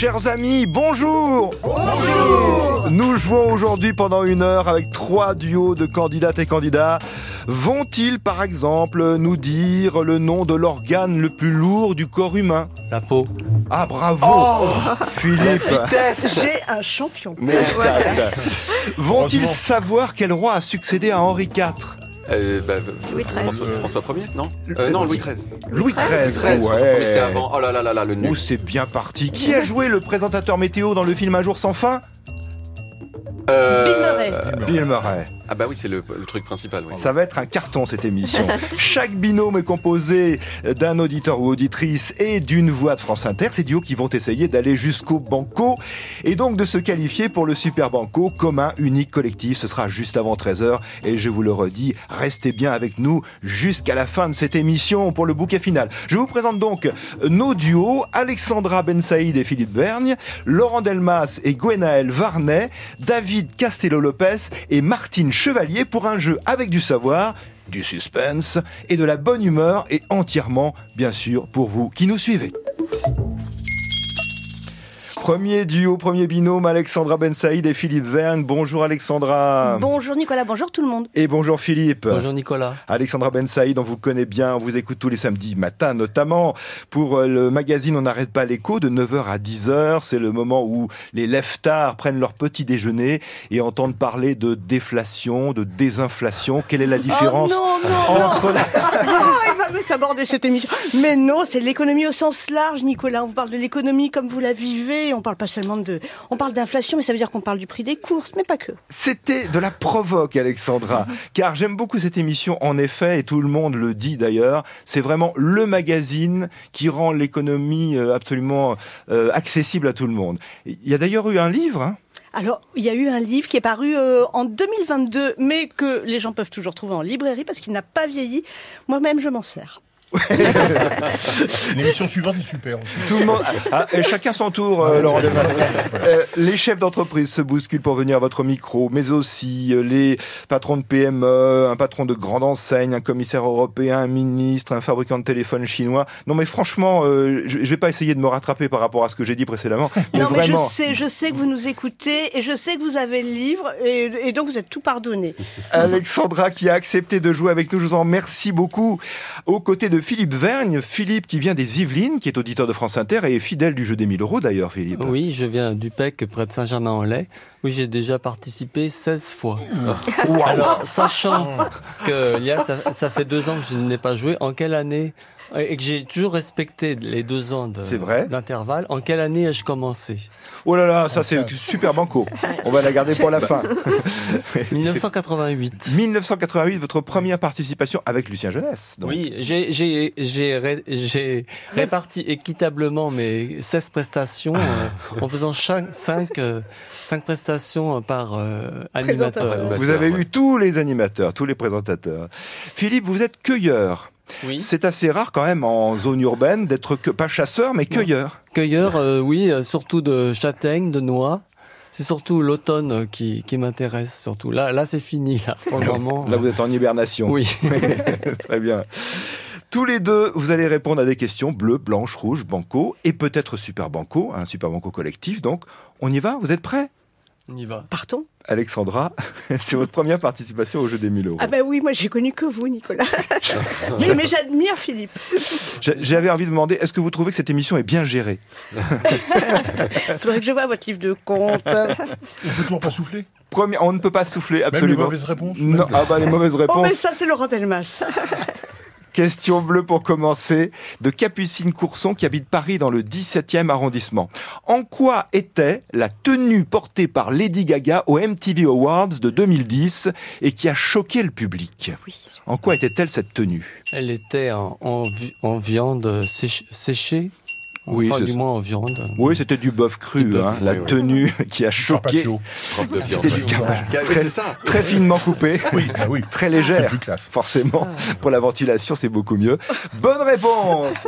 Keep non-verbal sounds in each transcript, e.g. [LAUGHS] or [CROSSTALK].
Chers amis, bonjour. Bonjour. Nous jouons aujourd'hui pendant une heure avec trois duos de candidates et candidats. Vont-ils, par exemple, nous dire le nom de l'organe le plus lourd du corps humain? La peau. Ah, bravo. Oh. Philippe. J'ai un champion. Vont-ils savoir quel roi a succédé à Henri IV Euh, bah, Louis XIII. François, François Ier, non? Euh, Non, Louis XIII. Louis XIII, 13, ouais. c'était avant. Oh là là là là, le nul. Oh, c'est bien parti. Qui a joué le présentateur météo dans le film Un jour sans fin? Euh, Bill Murray. Bill Murray. ah bah oui, c'est le, le truc principal. oui. Ça va être un carton cette émission. [LAUGHS] Chaque binôme est composé d'un auditeur ou auditrice et d'une voix de France Inter. Ces duos qui vont essayer d'aller jusqu'au banco et donc de se qualifier pour le super banco commun, unique, collectif. Ce sera juste avant 13h et je vous le redis, restez bien avec nous jusqu'à la fin de cette émission pour le bouquet final. Je vous présente donc nos duos, Alexandra Ben Saïd et Philippe Vergne, Laurent Delmas et Gwenaël Varnet, David Castello-Lopez et Martine Chevalier pour un jeu avec du savoir, du suspense et de la bonne humeur et entièrement, bien sûr, pour vous qui nous suivez. Premier duo, premier binôme, Alexandra Ben Saïd et Philippe Verne. Bonjour Alexandra. Bonjour Nicolas, bonjour tout le monde. Et bonjour Philippe. Bonjour Nicolas. Alexandra Ben Saïd, on vous connaît bien, on vous écoute tous les samedis matins notamment pour euh, le magazine On n'arrête pas l'écho de 9h à 10h. C'est le moment où les leftards prennent leur petit déjeuner et entendent parler de déflation, de désinflation. Quelle est la différence Oh non, non, non. entre la... [LAUGHS] Ah, il va me s'aborder cette émission. Mais non, c'est l'économie au sens large, Nicolas. On vous parle de l'économie comme vous la vivez. On parle pas seulement de, on parle d'inflation, mais ça veut dire qu'on parle du prix des courses, mais pas que. C'était de la provoque, Alexandra. Car j'aime beaucoup cette émission, en effet, et tout le monde le dit d'ailleurs. C'est vraiment le magazine qui rend l'économie euh, absolument euh, accessible à tout le monde. Il y a d'ailleurs eu un livre. hein. Alors, il y a eu un livre qui est paru euh, en 2022, mais que les gens peuvent toujours trouver en librairie parce qu'il n'a pas vieilli. Moi-même, je m'en sers. [LAUGHS] L'émission suivante est super. aussi. Tout le monde, Ah, et chacun son tour, euh, Laurent Delmas. Euh, les chefs d'entreprise se bousculent pour venir à votre micro, mais aussi euh, les patrons de PME, un patron de grande enseigne, un commissaire européen, un ministre, un fabricant de téléphone chinois. Non, mais franchement, euh, je, je vais pas essayer de me rattraper par rapport à ce que j'ai dit précédemment. Mais non, mais je sais, je sais que vous nous écoutez et je sais que vous avez le livre et, et donc vous êtes tout pardonné. Alexandra qui a accepté de jouer avec nous, je vous en remercie beaucoup. Aux côtés de Philippe Vergne, Philippe qui vient des Yvelines, qui est auditeur de France Inter et est fidèle du jeu des 1000 euros d'ailleurs, Philippe. Oui, je viens du PEC près de Saint-Germain-en-Laye où j'ai déjà participé 16 fois. Alors, sachant que Lia, ça, ça fait deux ans que je n'ai pas joué, en quelle année? Et que j'ai toujours respecté les deux ans de- C'est vrai d'intervalle, en quelle année ai-je commencé? Oh là là, ça c'est super banco. [LAUGHS] On va la garder pour la fin. [LAUGHS] [LAUGHS] 1988. 1988, votre première participation avec Lucien Jeunesse. donc. Oui, j'ai j'ai j'ai ré- j'ai réparti équitablement mes 16 prestations euh, en faisant chaque 5 cinq prestations par euh, animateur. Vous avez eu tous les animateurs, tous les présentateurs. Philippe, vous êtes cueilleur. Oui. C'est assez rare quand même en zone urbaine d'être que, pas chasseur mais cueilleur. Cueilleur, euh, oui, euh, surtout de châtaignes, de noix. C'est surtout l'automne qui, qui m'intéresse surtout. Là, là, c'est fini là pour le moment. Là, vous êtes en hibernation. Oui. [LAUGHS] Très bien. Tous les deux, vous allez répondre à des questions bleu, blanche, rouge, banco et peut-être super banco, un super banco collectif. Donc, on y va? Vous êtes prêts? On y va. Partons. Alexandra, [LAUGHS] c'est votre première participation au jeu des 1000 euros. Ah ben oui, moi j'ai connu que vous, Nicolas. [LAUGHS] mais mais j'admire Philippe. J'a- J'avais envie de demander, est-ce que vous trouvez que cette émission est bien gérée? [LAUGHS] Faudrait que je voie votre livre de compte. On peut toujours pas souffler? Premier, On ne peut pas souffler, Même les absolument. mauvaises réponses. Non, ah bah les mauvaises Oh mais réponses. ça c'est Laurent Delmas. Question bleue pour commencer, de Capucine Courson qui habite Paris dans le 17e arrondissement. En quoi était la tenue portée par Lady Gaga au MTV Awards de 2010 et qui a choqué le public? Oui. En quoi était-elle cette tenue? Elle était en, en, vi- en viande séch- séchée. Oui, enfin, c'est du ça. moins en viande. Oui, c'était du bœuf cru, Du hein, la oui. tenue [LAUGHS] qui a choqué. C'était du carpaccio. Ça. très finement coupé, [LAUGHS] Oui, bah oui. très légère. plus classe. Forcément, pour la ventilation, c'est beaucoup mieux. Bonne réponse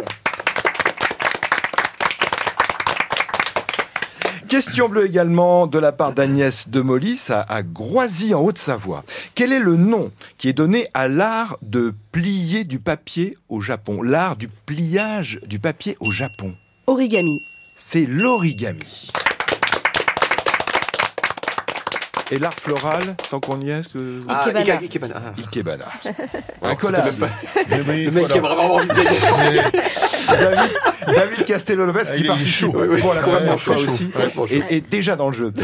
Question bleue également de la part d'Agnès de Molis à, à Groisy en Haute-Savoie. Quel est le nom qui est donné à l'art de plier du papier au Japon? L'art du pliage du papier au Japon. Origami. C'est l'origami. Et l'art floral, tant qu'on y est, est-ce que... Ah, Ikebana. Ikebana. Ah. Ikebana. [LAUGHS] Un collage. c'était même pas- Mais [LAUGHS] oui, Le mec qui a vraiment envie de David, David Castello-Lopez Ah, qui il est participe chaud. pour Oui, oui. la Ouais, première fois aussi et, et déjà dans le jeu. [LAUGHS]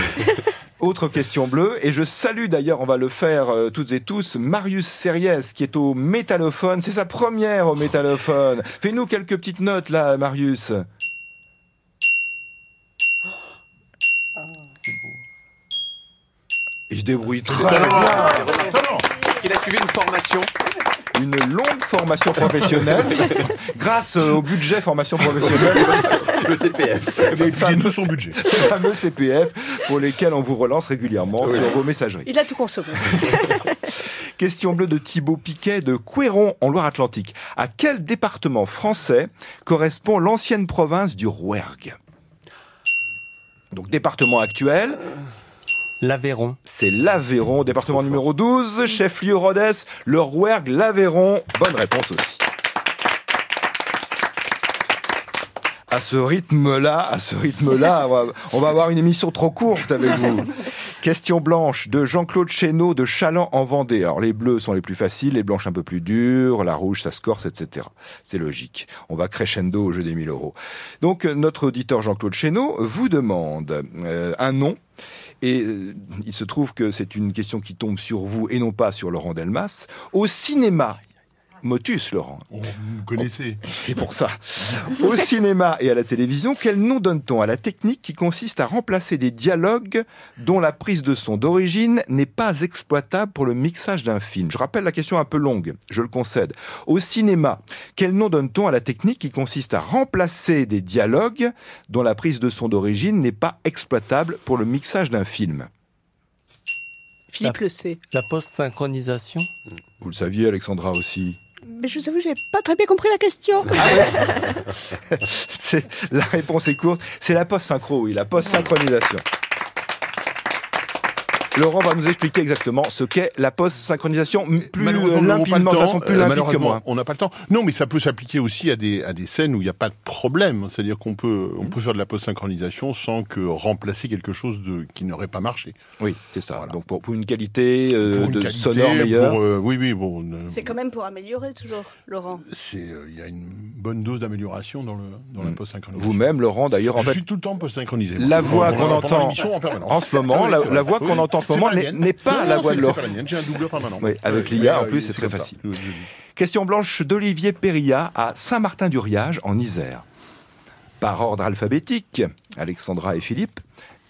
Autre question bleue, et je salue d'ailleurs, on va le faire euh, toutes et tous, Marius Series qui est au métallophone, c'est sa première au métallophone. Fais-nous quelques petites notes là, Marius. Débrouille très bien. Est-ce qu'il a suivi une formation Une longue formation professionnelle, [LAUGHS] grâce euh, au budget formation professionnelle, Le CPF. Gagne tout son budget. le fameux CPF, pour lesquels on vous relance régulièrement sur vos messageries. Il a tout consommé. [LAUGHS] Question bleue de Thibaut Piquet de Couéron en Loire-Atlantique. À quel département français correspond l'ancienne province du Rouergue? Donc département actuel, L'Aveyron. c'est l'Aveyron, département numéro 12, chef-lieu Rhodes, le Rouergue, l'Aveyron. Bonne réponse aussi. À ce rythme-là, à ce rythme-là, on va, on va avoir une émission trop courte avec vous. [LAUGHS] Question blanche de Jean-Claude Chénaud de Chaland en Vendée. Alors les bleus sont les plus faciles, les blanches un peu plus dures, la rouge ça se corse, etc. C'est logique. On va crescendo au jeu des 1000 euros. Donc euh, notre auditeur Jean-Claude Chénaud vous demande euh, un nom et euh, il se trouve que c'est une question qui tombe sur vous et non pas sur Laurent Delmas. Au cinéma, motus Laurent, Oh, vous me connaissez. c'est pour ça. Au cinéma et à la télévision, quel nom donne-t-on à la technique qui consiste à remplacer des dialogues dont la prise de son d'origine n'est pas exploitable pour le mixage d'un film? Je rappelle la question un peu longue, je le concède. Au cinéma, quel nom donne-t-on à la technique qui consiste à remplacer des dialogues dont la prise de son d'origine n'est pas exploitable pour le mixage d'un film? Philippe le sait. La post-synchronisation? Vous le saviez, Alexandra aussi. Mais je vous avoue, j'ai pas très bien compris la question. [LAUGHS] C'est la réponse est courte. C'est la post-synchro, oui, la post-synchronisation. Laurent va nous expliquer exactement ce qu'est la post-synchronisation, plus le limpidement, de temps. façon plus Euh, limpide que moi. On n'a pas le temps. Non, mais ça peut s'appliquer aussi à des, à des scènes où il n'y a pas de problème. C'est-à-dire qu'on peut, on peut faire de la post-synchronisation sans que remplacer quelque chose de, qui n'aurait pas marché. Oui, c'est ça. Voilà. Donc pour, pour une qualité euh, Pour une de qualité, sonore meilleure. pour, euh, oui, oui, bon. euh, C'est quand même pour améliorer toujours, Laurent. c'est, euh, il y a une bonne dose d'amélioration dans, le, dans la Mm. post-synchronisation. Vous-même, Laurent, d'ailleurs, en Je fait, suis tout le temps post-synchronisé. la voix qu'on entend en ce moment, Ah oui, la, voix qu'on Oui, entend en ce moment n'est pas Non, la voix de J'ai un doubleur permanent. Oui, avec l'IA, en plus, c'est très facile. Question blanche d'Olivier Perilla à Saint-Martin-du-Riage, en Isère. Par ordre alphabétique, Alexandra et Philippe,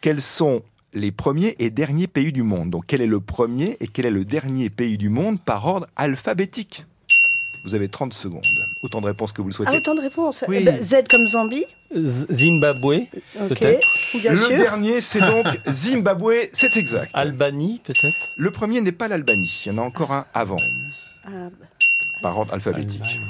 quels sont les premiers et derniers pays du monde? Donc, quel est le premier et quel est le dernier pays du monde par ordre alphabétique? Vous avez 30 secondes. Autant de réponses que vous le Ah, souhaitez. autant de réponses. Oui. Eh ben, Z comme Zambie. Z- Zimbabwe. Ok. Peut-être. Bien le sûr. dernier, c'est donc [LAUGHS] Zimbabwe, c'est exact. Albanie, peut-être. Le premier n'est pas l'Albanie, il y en a encore un avant, Ah, par ordre alphabétique.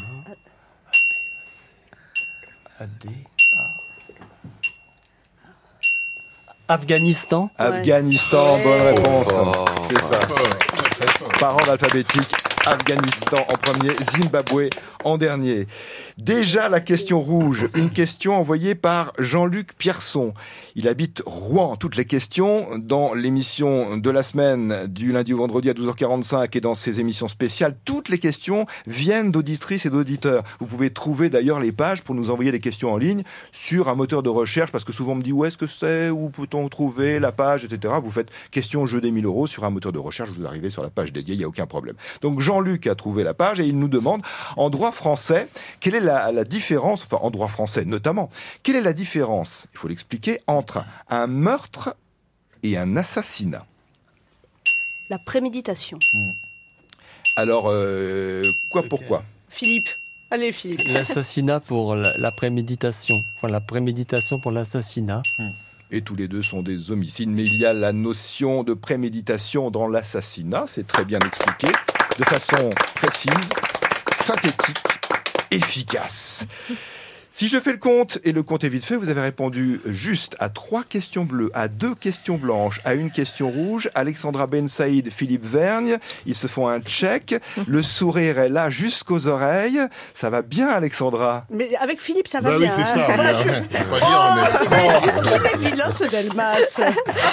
Afghanistan. Afghanistan, Ouais. bonne réponse. Oh. C'est ça. Par ordre alphabétique, Afghanistan en premier, Zimbabwe en dernier. Déjà la question rouge, une question envoyée par Jean-Luc Pierson. Il habite Rouen. Toutes les questions dans l'émission de la semaine du lundi au vendredi à 12h45 et dans ses émissions spéciales, toutes les questions viennent d'auditrices et d'auditeurs. Vous pouvez trouver d'ailleurs les pages pour nous envoyer des questions en ligne sur un moteur de recherche parce que souvent on me dit où est-ce que c'est, où peut-on trouver la page, etc. Vous faites question jeu des 1000 euros sur un moteur de recherche, vous arrivez sur la page dédiée, il n'y a aucun problème. Donc Jean-Luc a trouvé la page et il nous demande en droit français quelle est la, la différence, enfin en droit français notamment, quelle est la différence, il faut l'expliquer, entre un meurtre et un assassinat? La préméditation. Alors, euh, quoi, pourquoi Philippe. Allez, Philippe. L'assassinat pour la, la préméditation. Enfin, la préméditation pour l'assassinat. Et tous les deux sont des homicides, mais il y a la notion de préméditation dans l'assassinat, c'est très bien expliqué, de façon précise, synthétique, efficace. Si je fais le compte, et le compte est vite fait, vous avez répondu juste à trois questions bleues, à deux questions blanches, à une question rouge. Alexandra Ben Saïd, Philippe Vergne, ils se font un check. Le sourire est là jusqu'aux oreilles. Ça va bien, Alexandra? Mais avec Philippe, ça va Bah oui, bien. c'est hein. ça. Voilà, je- dire, mais- Oh, est vilain, ce Delmas.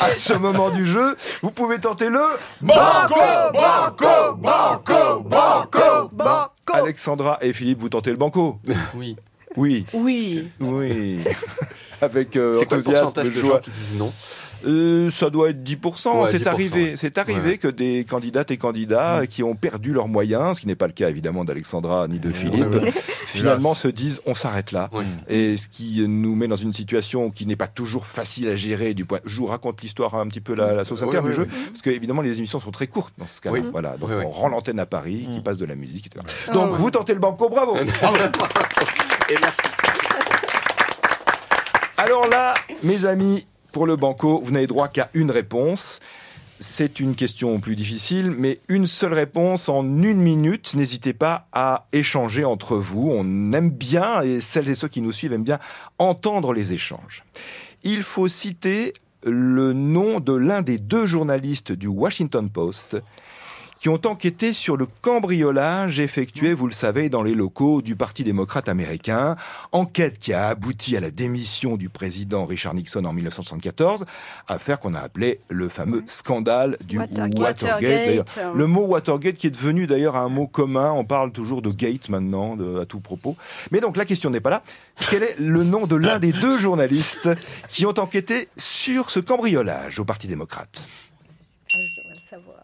À ce moment du jeu, vous pouvez tenter le Banco, banco, banco, banco, banco. Alexandra et Philippe, vous tentez le banco Oui. Oui, Oui. oui. [LAUGHS] Avec euh, C'est quoi le enthousiasme, pourcentage de joie. gens qui disent non? Euh, ça doit être 10%. Ouais, c'est 10%, arrivé, ouais. c'est arrivé Ouais. que des candidates et candidats qui ont perdu leurs moyens, ce qui n'est pas le cas évidemment d'Alexandra ni de Philippe, ouais, ouais. [LAUGHS] finalement se disent on s'arrête là. Ouais. Et ce qui nous met dans une situation qui n'est pas toujours facile à gérer du point. Je vous raconte l'histoire un petit peu la, la sauce Ouais, interne ouais, du jeu, ouais. parce que évidemment les émissions sont très courtes dans ce cas-là. Oui. Voilà, donc Ouais, ouais. on rend l'antenne à Paris, qui Mm. passe de la musique, etc. Ah, Donc ouais. vous tentez le banco, bravo. [LAUGHS] Et merci. Alors là, mes amis, pour le banco, vous n'avez droit qu'à une réponse. C'est une question plus difficile, mais une seule réponse en une minute. N'hésitez pas à échanger entre vous. On aime bien, et celles et ceux qui nous suivent aiment bien, entendre les échanges. Il faut citer le nom de l'un des deux journalistes du Washington Post qui ont enquêté sur le cambriolage effectué, vous le savez, dans les locaux du Parti démocrate américain. Enquête qui a abouti à la démission du président Richard Nixon en 1974, affaire qu'on a appelée le fameux scandale du Watergate. Watergate. Watergate. Le mot Watergate qui est devenu d'ailleurs un mot commun, on parle toujours de gate maintenant, de- à tout propos. Mais donc la question n'est pas là. Quel est le nom de l'un des deux journalistes qui ont enquêté sur ce cambriolage au Parti démocrate? Ah, je devrais le savoir.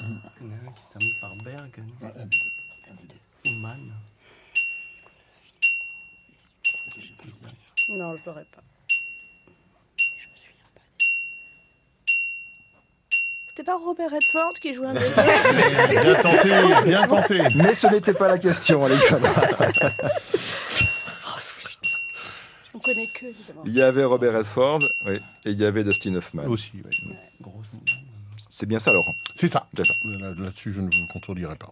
Il y en a un qui se termine par Berg. Ou Mann. Non, je l'aurais pas. C'était pas Robert Redford qui jouait un [LAUGHS] bébé Bien tenté, bien tenté. Mais ce n'était pas la question, Alexandra. On connaît que, évidemment. Il y avait Robert Redford oui, et il y avait Dustin Hoffman. Aussi, ouais. Grosse C'est bien ça, Laurent. C'est ça. C'est ça. Là- Là-dessus, je ne vous contredirai pas.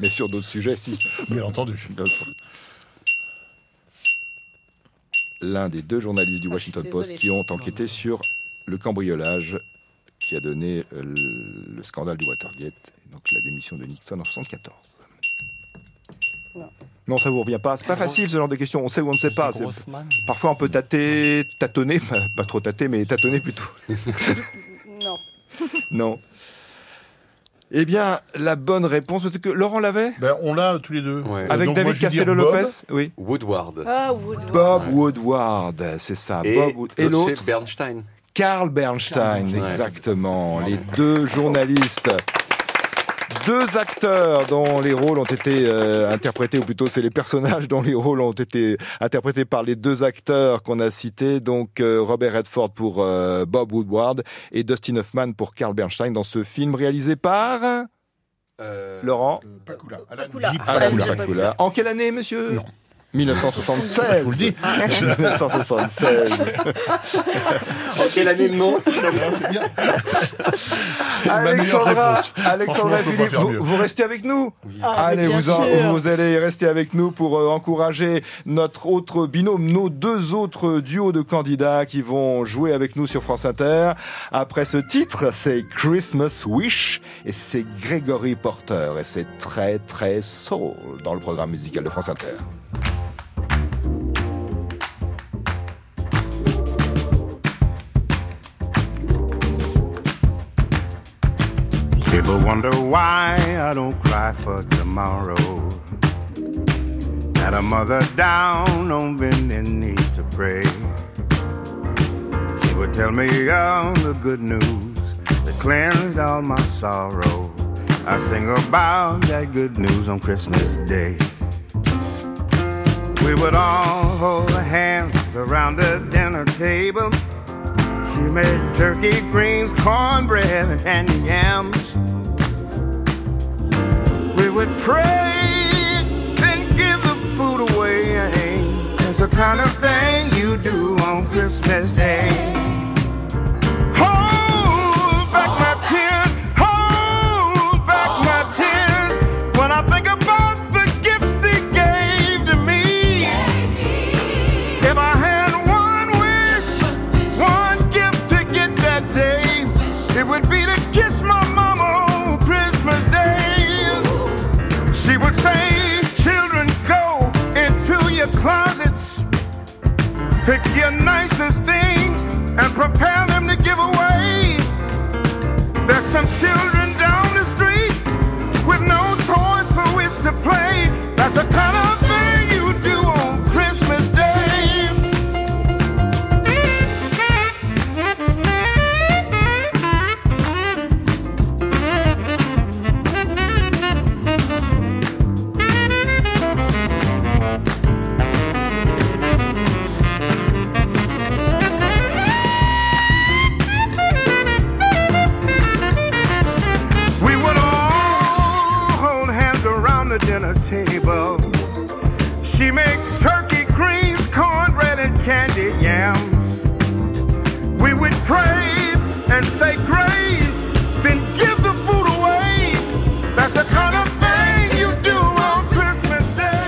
Mais sur d'autres sujets, si. Bien entendu. L'un des deux journalistes du Ah, Washington Post qui ont enquêté sur le cambriolage qui a donné euh, le, le scandale du Watergate, et donc la démission de Nixon en 1974. Non. Non, ça vous revient pas. C'est pas facile ce genre de questions. On sait ou on ne sait pas. Parfois, on peut tâter, tâtonner, pas, [LAUGHS] pas trop tâter, mais tâtonner plutôt. [LAUGHS] [LAUGHS] Non. Eh bien, la bonne réponse, parce que Laurent l'avait Ben, on l'a tous les deux. Ouais. Avec donc David Castello-Lopez Bob. Oui. Woodward. Ah, Woodward. Bob Ouais. Woodward, c'est ça. Et, Bob Wood- Et l'autre c'est Bernstein. Karl Bernstein, Ouais. exactement. Les deux journalistes. Deux acteurs dont les rôles ont été euh, interprétés, ou plutôt c'est les personnages dont les rôles ont été interprétés par les deux acteurs qu'on a cités, donc euh, Robert Redford pour euh, Bob Woodward et Dustin Hoffman pour Karl Bernstein dans ce film réalisé par Euh, Laurent. Alan. Alan. J. Pakula. En quelle année, monsieur? Non. 1976. Je vous le dis. 1976. En quelle année non c'est bien. Alexandra. Alexandra et Philippe, vous, restez avec nous Ah, Allez, en- vous allez rester avec nous pour euh, encourager notre autre binôme, nos deux autres duos de candidats qui vont jouer avec nous sur France Inter. Après ce titre, c'est Christmas Wish et c'est Gregory Porter et c'est très très soul dans le programme musical de France Inter. People wonder why I don't cry for tomorrow. Got a mother down on bending knees to pray. She would tell me all the good news that cleansed all my sorrow. I sing about that good news on Christmas Day. We would all hold hands around the dinner table. She made turkey greens, cornbread, and yams. We would pray, then give the food away. It's the kind of thing you do on Christmas Day. Your closets, pick your nicest things, and prepare them to give away. There's some children down the street with no toys for which to play.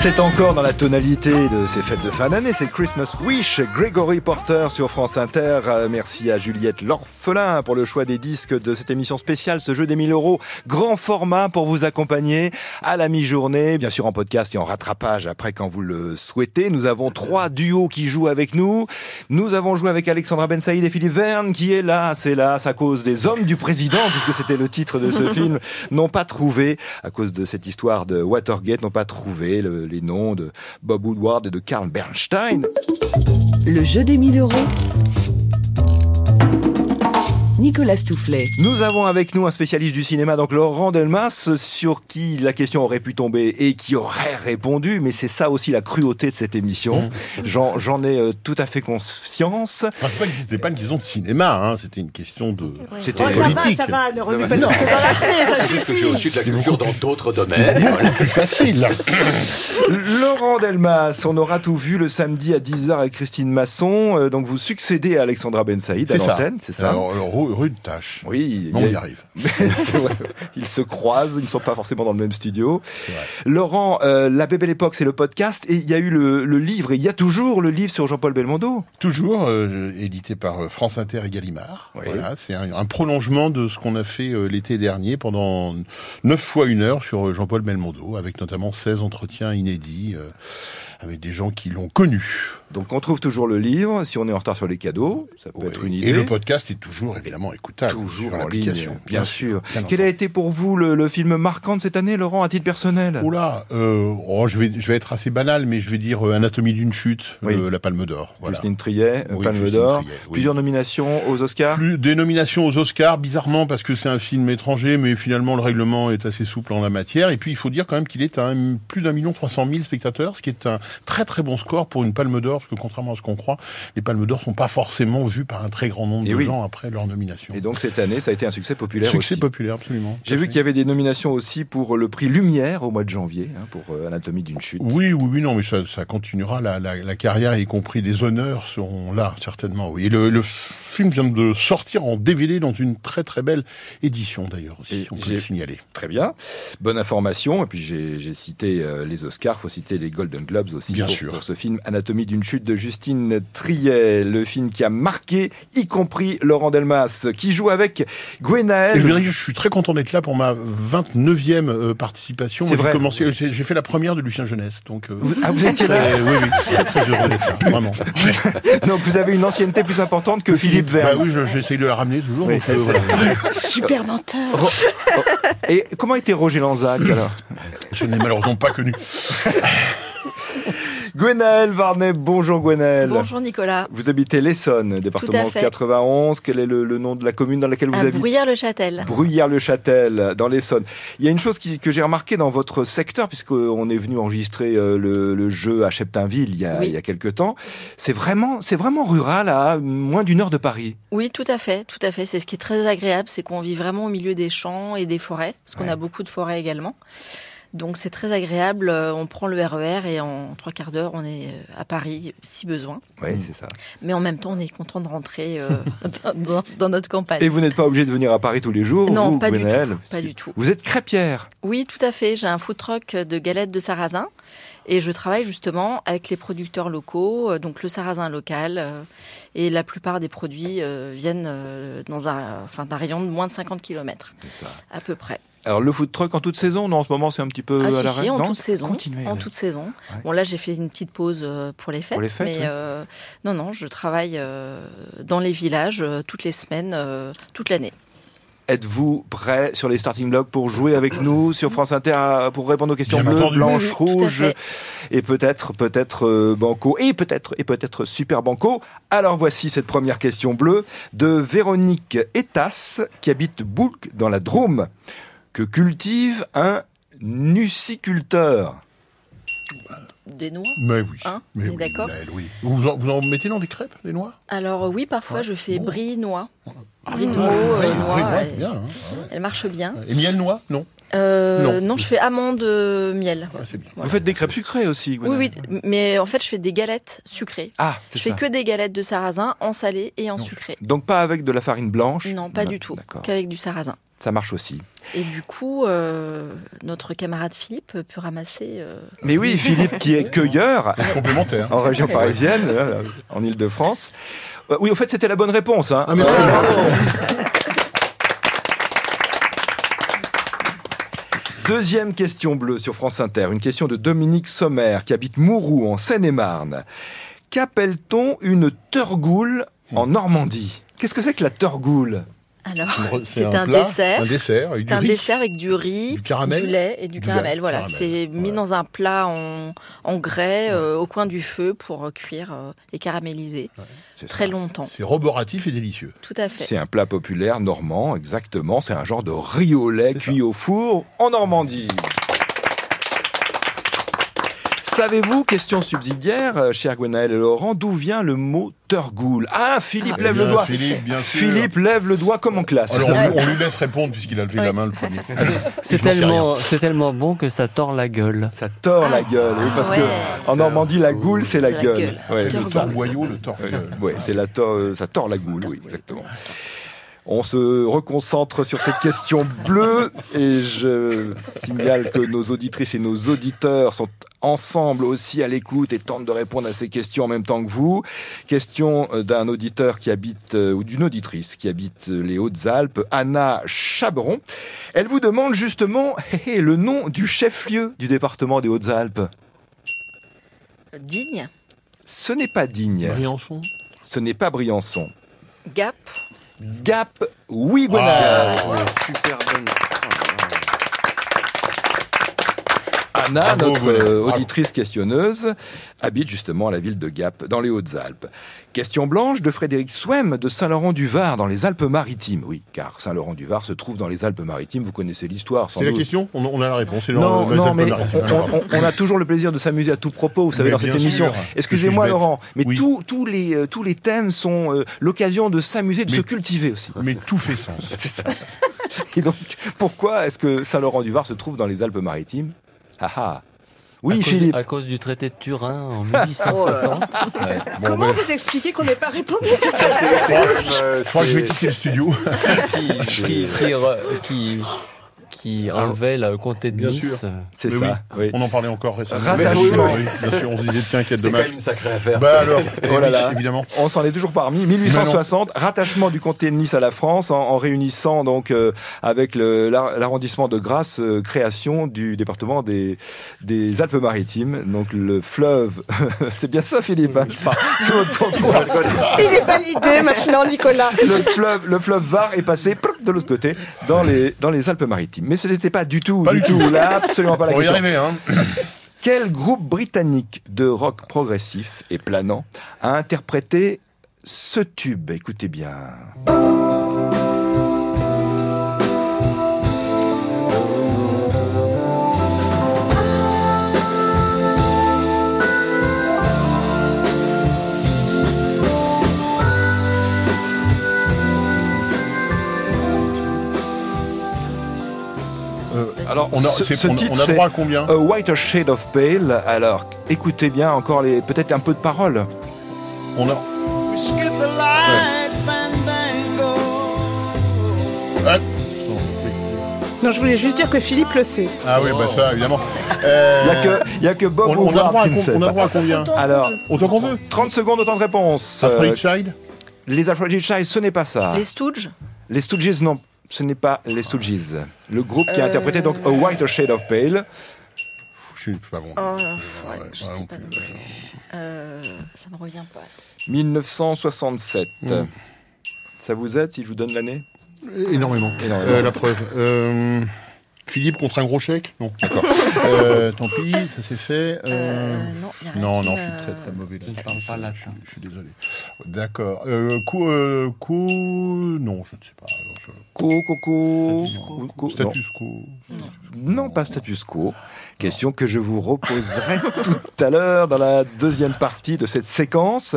C'est encore dans la tonalité de ces fêtes de fin d'année, c'est Christmas Wish, Gregory Porter sur France Inter. Euh, Merci à Juliette L'Orphelin pour le choix des disques de cette émission spéciale, ce jeu des 1000 euros, grand format pour vous accompagner à la mi-journée, bien sûr en podcast et en rattrapage après quand vous le souhaitez. Nous avons trois duos qui jouent avec nous. Nous avons joué avec Alexandra Ben Saïd et Philippe Verne qui est là, c'est là, à cause des hommes du président, puisque c'était le titre de ce [LAUGHS] film, n'ont pas trouvé, à cause de cette histoire de Watergate, n'ont pas trouvé le- les noms de Bob Woodward et de Carl Bernstein. Le jeu des 1000 euros. Nicolas Stoufflet. Nous avons avec nous un spécialiste du cinéma, donc Laurent Delmas, sur qui la question aurait pu tomber et qui aurait répondu, mais c'est ça aussi la cruauté de cette émission. J'en j'en ai euh, tout à fait conscience. Enfin, c'est pas que c'était pas une question de cinéma, hein, c'était une question de. C'était Oh, ça va, politique. ça va, ne remets Non, pas le dans la plaie, ça C'est juste que j'ai suffit. aussi de la culture dans d'autres C'est domaines. beaucoup plus facile. [LAUGHS] Laurent Delmas, on aura tout vu le samedi à 10h avec Christine Masson. Euh, donc vous succédez à Alexandra Ben Saïd à l'antenne, c'est ça? Alors, alors, ru- rude tâche. Oui, On il y arrive. [LAUGHS] Vrai. Ils se croisent, ils ne sont pas forcément dans le même studio. Laurent, euh, La Belle Époque, c'est le podcast, et il y a eu le, le livre, et il y a toujours le livre sur Jean-Paul Belmondo. Toujours euh, édité par euh, France Inter et Gallimard. Oui. Voilà, c'est un, un prolongement de ce qu'on a fait euh, l'été dernier pendant neuf fois une heure sur Jean-Paul Belmondo, avec notamment 16 entretiens inédits avec des gens qui l'ont connu. Donc on trouve toujours le livre, si on est en retard sur les cadeaux, ça peut être une idée. Et le podcast est toujours évidemment écoutable. Toujours sur en ligne, bien sûr. Quel a été pour vous le, le film marquant de cette année, Laurent, à titre personnel? Oula, euh, oh, je vais je vais être assez banal, mais je vais dire euh, Anatomie d'une chute, Oui. euh, la Palme d'Or. Voilà. Justine Triet, Oui, Palme d'Or, plusieurs nominations aux Oscars. Plus des nominations aux Oscars, bizarrement parce que c'est un film étranger, mais finalement le règlement est assez souple en la matière. Et puis il faut dire quand même qu'il est à un- plus d'un million trois cent mille spectateurs, ce qui est un très très bon score pour une Palme d'Or, parce que contrairement à ce qu'on croit, les Palmes d'Or sont pas forcément vues par un très grand nombre Et de oui. gens après leur nomination. Et donc cette année, ça a été un succès populaire Succès aussi. populaire, absolument. J'ai vu qu'il y avait des nominations aussi pour le prix Lumière au mois de janvier, hein, pour euh, Anatomie d'une chute. Oui, oui, oui, non, mais ça, ça continuera. La, la, la carrière, y compris des honneurs, seront là, certainement. Oui. Et le, le film vient de sortir en DVD dans une très très belle édition, d'ailleurs, aussi, Et on peut le signaler. Très bien. Bonne information. Et puis j'ai j'ai cité euh, les Oscars, faut citer les Golden Globes aussi Bien pour, sûr. pour ce film Anatomie d'une chute de Justine Triet, le film qui a marqué, y compris Laurent Delmas, qui joue avec Et Gwenaël. je, que suis très content d'être là pour ma 29e euh, participation. C'est vrai. commencé, j'ai j'ai fait la première de Lucien Jeunesse, donc. euh, Vous- ah, vous étiez là oui, oui, très, très heureux d'être là, vraiment. [LAUGHS] Donc vous avez une ancienneté plus importante que Philippe Bah Verne. oui, je- j'essaye de la ramener toujours. Oui. donc, euh, voilà. Super menteur. Ro- oh, Et comment était Roger Lanzac alors? Je n'ai malheureusement pas connu. Gwenaël Varnet, bonjour Gwenaël. Bonjour Nicolas. Vous habitez l'Essonne, département fait. 91. Quel est le, le nom de la commune dans laquelle vous À habitez Bruyères-le-Châtel. Bruyères-le-Châtel, dans l'Essonne. Il y a une chose qui- que j'ai remarqué dans votre secteur, puisqu'on est venu enregistrer euh, le, le jeu à Cheptainville il y a, Oui. il y a quelques temps. C'est vraiment, c'est vraiment rural, à moins d'une heure de Paris. Oui, tout à fait, tout à fait. C'est ce qui est très agréable, c'est qu'on vit vraiment au milieu des champs et des forêts, parce qu'on Ouais. a beaucoup de forêts également. Donc c'est très agréable. Euh, On prend le RER et en trois quarts d'heure, on est euh, à Paris si besoin. Oui, c'est ça. Mais en même temps, on est content de rentrer euh, [LAUGHS] dans, dans- dans notre campagne. Et vous n'êtes pas obligé de venir à Paris tous les jours, Non, vous, pas du tout, pas du tout. Vous êtes crêpière. Oui, tout à fait. J'ai un food truck de galettes de sarrasin et je travaille justement avec les producteurs locaux, donc le sarrasin local. euh, Et la plupart des produits euh, viennent euh, dans un, enfin, d'un rayon de moins de 50 km, C'est ça. à peu près. Alors le food truck en toute saison, non, en ce moment c'est un petit peu ah, à si, l'arrêt. si, en Non, toute saison. Continuez. en toute saison. Ouais. Bon, là, j'ai fait une petite pause euh, pour les fêtes. les fêtes, mais oui. euh, non, non, je travaille euh, dans les villages euh, toutes les semaines, euh, toute l'année. Êtes-vous prêt sur les starting blocks pour jouer avec nous sur France Inter pour répondre aux questions bleues, blanches, Oui, rouges et peut-être peut-être banco et peut-être et peut-être super banco. Alors voici cette première question bleue de Véronique Etas qui habite Boulk dans la Drôme que cultive un nuciculteur. Des noix Mais oui. Hein mais oui, d'accord Naël, oui. Vous, en, vous en mettez dans des crêpes, des noix? Alors euh, oui, parfois je fais Bon. brie noix. Ah, Brie veau, euh, noix, et- bien. hein. Elle marche bien. Et miel noix? Non. Euh, Non. non. je fais amande euh, miel. Vous faites des crêpes sucrées aussi, Oui, Gwenaëlle oui, mais en fait, je fais des galettes sucrées. Ah, c'est Je fais ça. que des galettes de sarrasin en salé et en Non. sucré. Donc pas avec de la farine blanche Non, pas du tout, D'accord. qu'avec du sarrasin. Ça marche aussi. Et du coup, euh, notre camarade Philippe peut ramasser. euh, Mais oui, Philippe qui est cueilleur Complémentaire. en région parisienne, euh, en Ile-de-France. Euh, Oui, au fait, c'était la bonne réponse. Hein. Ah, merci. Deuxième question bleue sur France Inter, une question de Dominique Sommer qui habite Mourou en Seine-et-Marne. Qu'appelle-t-on une turgoule en Normandie? Qu'est-ce que c'est que la turgoule Alors, [LAUGHS] c'est un, plat, dessert. Un dessert avec du un riz. dessert avec du riz, Du caramel. du lait et du, Du caramel. lait, Voilà, caramel. c'est mis dans un plat en, en grès euh, au coin du feu pour euh, cuire euh, et caraméliser très ça. longtemps. C'est roboratif et délicieux. Tout à fait. C'est un plat populaire normand, exactement. C'est un genre de riz au lait cuit au four en Normandie. Savez-vous, question subsidiaire, euh, cher Gwenaël et Laurent, d'où vient le mot turgoule Ah, Philippe Ah, lève Bien, le doigt. Philippe, bien sûr. Philippe lève le doigt comme en classe. Alors, on, lui- on lui laisse répondre puisqu'il a levé Oui. la main le premier. C'est tellement, c'est tellement bon que ça tord la gueule. Ça tord la gueule, oui, parce ouais. que en Normandie, la goule, c'est la gueule. gueule. Ouais, Le torboyau, le tord. Oui, ouais, c'est la tor- euh, ça tord la goule, oui, exactement. On se reconcentre sur cette question bleue et je signale que nos auditrices et nos auditeurs sont ensemble aussi à l'écoute et tentent de répondre à ces questions en même temps que vous. Question euh, d'un auditeur qui habite, euh, ou d'une auditrice qui habite euh, les Hautes-Alpes, Anna Chaberon. Elle vous demande justement le nom du chef-lieu du département des Hautes-Alpes. Digne, Ce n'est pas digne, Briançon. ce n'est pas Briançon. Gap, Gap, oui, Gwenaëlle. Ah, Ouais, super bonne. Anna, Bravo, notre euh, auditrice questionneuse, habite justement à la ville de Gap, dans les Hautes-Alpes. Question blanche de Frédéric Swem de Saint-Laurent-du-Var, dans les Alpes-Maritimes. Oui, car Saint-Laurent-du-Var se trouve dans les Alpes-Maritimes. Vous connaissez l'histoire, C'est la question on, on a la réponse. Non, non, mais on, on- on a toujours le plaisir de s'amuser à tout propos, vous savez, Mais dans cette émission. Excusez-moi, Laurent, mais Oui. tous- tous les, euh, tous les thèmes sont euh, l'occasion de s'amuser, de Mais- se cultiver aussi. Mais tout fait sens. [LAUGHS] C'est ça. Et donc, pourquoi est-ce que Saint-Laurent-du-Var se trouve dans les Alpes-Maritimes? Ah ah Oui, à cause, Philippe. À cause du traité de Turin en 1860. [LAUGHS] Ouais. Bon, Comment ben, vous expliquez qu'on n'ait pas répondu à cette C'est- c'est- c'est quand même, euh, je crois que je vais quitter le studio. qui, qui, qui, qui enlevait le comté de Bien Nice. C'est ça. oui. On en parlait encore récemment. Rattachement. Bien sûr, on se disait, tiens, quel C'était quand dommage. même une sacrée affaire. Bah alors, Oh là là. évidemment. On s'en est toujours parmi. 1860, rattachement du comté de Nice à la France, en, en réunissant donc euh, avec l'arrondissement de Grasse, euh, création du département des, des Alpes-Maritimes. Donc le fleuve, [LAUGHS] c'est bien ça, Philippe. hein, je parle sous votre contrôle. Il est validé maintenant, Nicolas. le fleuve, le fleuve Var est passé de l'autre côté dans les dans les Alpes-Maritimes. Mais ce n'était pas du tout, Pas du tout, là, absolument pas la On y question. arriver, hein. [COUGHS] Quel groupe britannique de rock progressif et planant a interprété ce tube? Écoutez bien. Alors, on a, ce, c'est- ce on- titre, on a droit à combien A Whiter Shade of Pale. Alors, écoutez bien encore les, peut-être un peu de paroles. On a. Non, je voulais juste dire que Philippe le sait. ah oui, bah ça, évidemment. Euh, [LAUGHS] Il n'y a, que- il y a que Bob on, on a droit à, qui on a pas. droit à combien Alors, Autant qu'on veut. 30 secondes, autant de réponses. Aphrodite Euh, Child les Aphrodite Child, ce n'est pas ça. Les Stooges Les Stooges, non. Ce n'est pas les Stooges. Le groupe qui a Euh. interprété donc A Whiter Shade of Pale. Je suis pas bon. Oh, Ouais, ouais, je sais pas plus. non plus. Euh, ça me revient pas. 1967. Mm. Ça vous aide si je vous donne l'année? Énormément. Énormément. Euh, la preuve. Euh, Philippe contre un gros chèque Non, [LAUGHS] d'accord. euh, tant pis, ça c'est fait. Euh, Euh, non, y a rien non, qui non, je suis très très mauvais. Je ne parle pas latin. Je, je suis désolé. D'accord. Euh, coup, euh, coup, non, je ne sais pas. Alors, je- Co, coco. Status co- co- non. Status quo. Non, pas status quo. Question que je vous reposerai [LAUGHS] tout à l'heure dans la deuxième partie de cette séquence.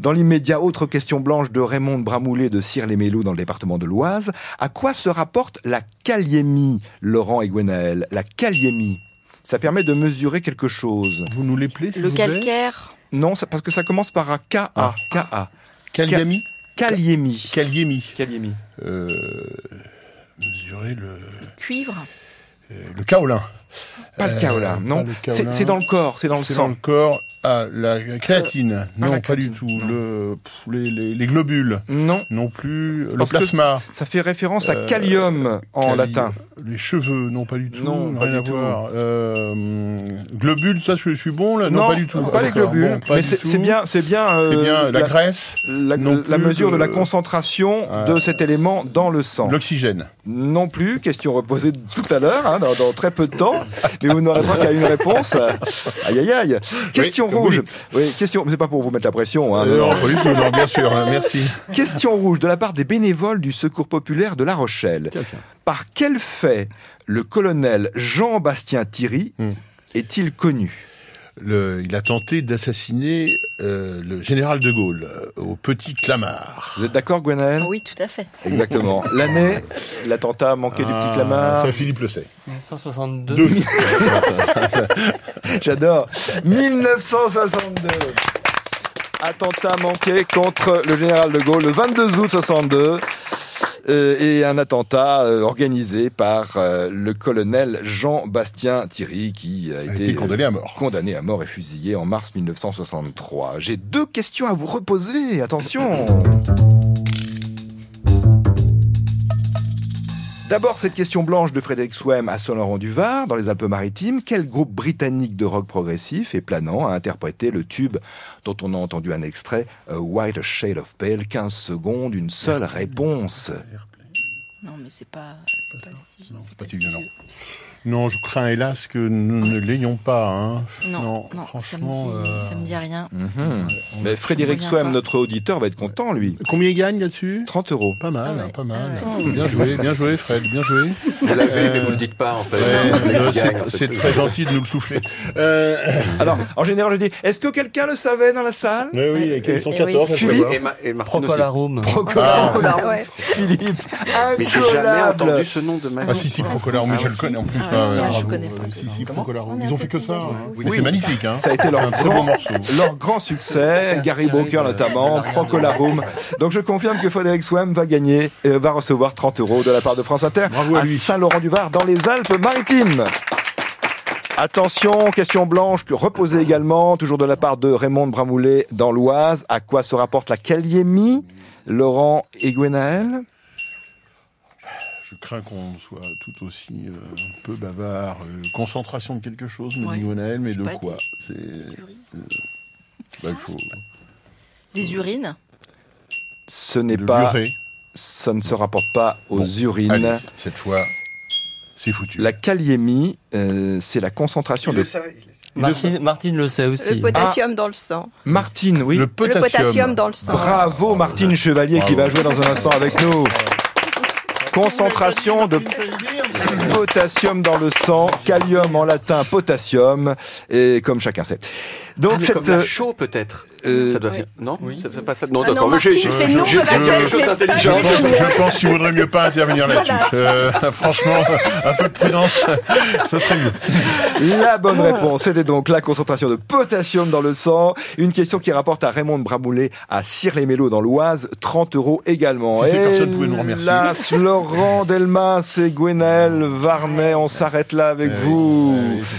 Dans l'immédiat, autre question blanche de Raymond Bramoulet de Cire-les-Mélous dans le département de l'Oise. À quoi se rapporte la kaliémie, Laurent et Gwenaël La kaliémie, ça permet de mesurer quelque chose. Vous nous l'appelez, s'il Le vous plaît calcaire. Non, ça- parce que ça commence par un K-A. Ah. K-A. Kaliemi. Kaliémie. Euh, mesurer le, Cuivre. euh, le kaolin. Pas le Euh, kaolin, pas non. le C'est kaolin. c'est dans le corps, c'est dans le C'est dans sang. le corps. Ah, la créatine. non, la pas du tout. non. Le, pff, les, les- les globules. Non, Non plus. Le Parce plasma. ça fait référence à Euh, kalium en latin. Les cheveux, non, pas du tout. Non, pas rien à voir. Euh, globules, ça, je, je suis bon là? Non, pas du tout. Pas les globules. bon, pas mais c'est bien, c'est bien, euh, C'est bien la, graisse, la, non la mesure de la concentration Ah. de cet élément dans le sang. l'oxygène. Non plus, question reposée tout à l'heure, hein, dans, dans très peu de temps, mais vous n'aurez pas qu'à une réponse. Aïe aïe aïe. Question Oui, rouge. oui. Question. C'est pas pour vous mettre la pression. Hein, Euh, non, non, pas du tout, non, bien sûr, hein, merci. [LAUGHS] Question rouge de la part des bénévoles du Secours populaire de La Rochelle. Par quel fait le colonel Jean-Bastien Thierry Hmm. est-il connu? Le- il a tenté d'assassiner euh, le général de Gaulle euh, au Petit Clamart. Vous êtes d'accord, Gwenaël Oui, tout à fait. Exactement. [LAUGHS] L'année, l'attentat manqué du Ah, petit Clamart. Ça, Philippe le sait. 1962. Deux. [LAUGHS] J'adore. 1962. Attentat manqué contre le général de Gaulle le 22 août 62. Euh, et un attentat euh, organisé par euh, le colonel Jean-Bastien Thierry qui a, a été, été condamné à mort. condamné à mort et fusillé en mars 1963. J'ai deux questions à vous reposer. Attention. D'abord, cette question blanche de Frédéric Swem à Saint-Laurent-du-Var, dans les Alpes-Maritimes. Quel groupe britannique de rock progressif et planant a interprété le tube dont on a entendu un extrait, A White Shade of Pale? 15 secondes, une seule réponse. Non, mais c'est pas. C'est pas si. Non, c'est pas si si violent. Non, je crains hélas que nous ne l'ayons pas. Hein. Non, Non, non, ça, me dit, euh, ça me dit rien. Mhm. Mais Frédéric pas. notre auditeur, va être content, lui. Combien il gagne là-dessus? 30 euros. Pas mal, Ah ouais. hein, pas mal. Ah ouais. Bien joué, bien joué, Fred, bien joué. Vous l'avez, mais Euh, vous le dites pas, en fait. C'est euh, c'est- c'est très gentil de nous le souffler. Euh, Alors, en général, je dis, est-ce que quelqu'un le savait dans la salle? Oui, oui, Et- 114, ça se Philippe voit. Et, ma, et Martine aussi. Procolarum. Ah. Philippe, Mais j'ai jamais entendu ce nom de ma vie. Ah si, si, Procolar, mais Ah, je le connais en plus. Ouais, je connais Euh, Si, si, Ils ont fait que ça. hein. Oui. C'est magnifique, hein. Ça a été leur grand, beau morceau. leur grand succès, Gary Brooker de- notamment, Procolarum. Donc je confirme que Frédéric Swem va gagner et va recevoir 30 euros de la part de France Inter Bravo à lui. Saint-Laurent-du-Var dans les Alpes-Maritimes. Attention, question blanche que reposée également, toujours de la part de Raymond Bramoulet dans l'Oise. À quoi se rapporte la kaliémie Laurent Je crains qu'on soit tout aussi euh, peu bavard. Euh, concentration de quelque chose, me Ouais. dit mais de quoi. C'est. euh, bah, faut. Des urines. Ce n'est de pas, ça ne se rapporte pas aux Bon, urines. Allez, cette fois, c'est foutu. La kaliémie, euh, c'est la concentration de Martine, Martine le sait aussi. Le potassium dans le sang. Martine, oui. Le Le potassium. potassium dans le sang. Bravo Martine Chevalier qui va jouer dans un instant avec nous. Concentration de potassium dans le sang, kalium en latin potassium, et comme chacun sait. Donc Ah, mais cette comme la euh, show peut-être. euh, ça doit faire. Non, ça fait pas ça. Non, Ah non, d'accord. j'ai- essayé quelque chose d'intelligent. Je pense, je pense qu'il vaudrait mieux pas intervenir là-dessus. Euh, [LAUGHS] franchement, un peu de prudence, ça serait mieux. La bonne réponse, c'était donc la concentration de potassium dans le sang. Une question qui rapporte à Raymond de Bramoulet à Cire-les-Mélos dans l'Oise, 30 euros également. Si ces personnes pouvaient nous remercier. Hélas, Laurent Delmas et Gwenel Varnet, on s'arrête là avec oui, vous.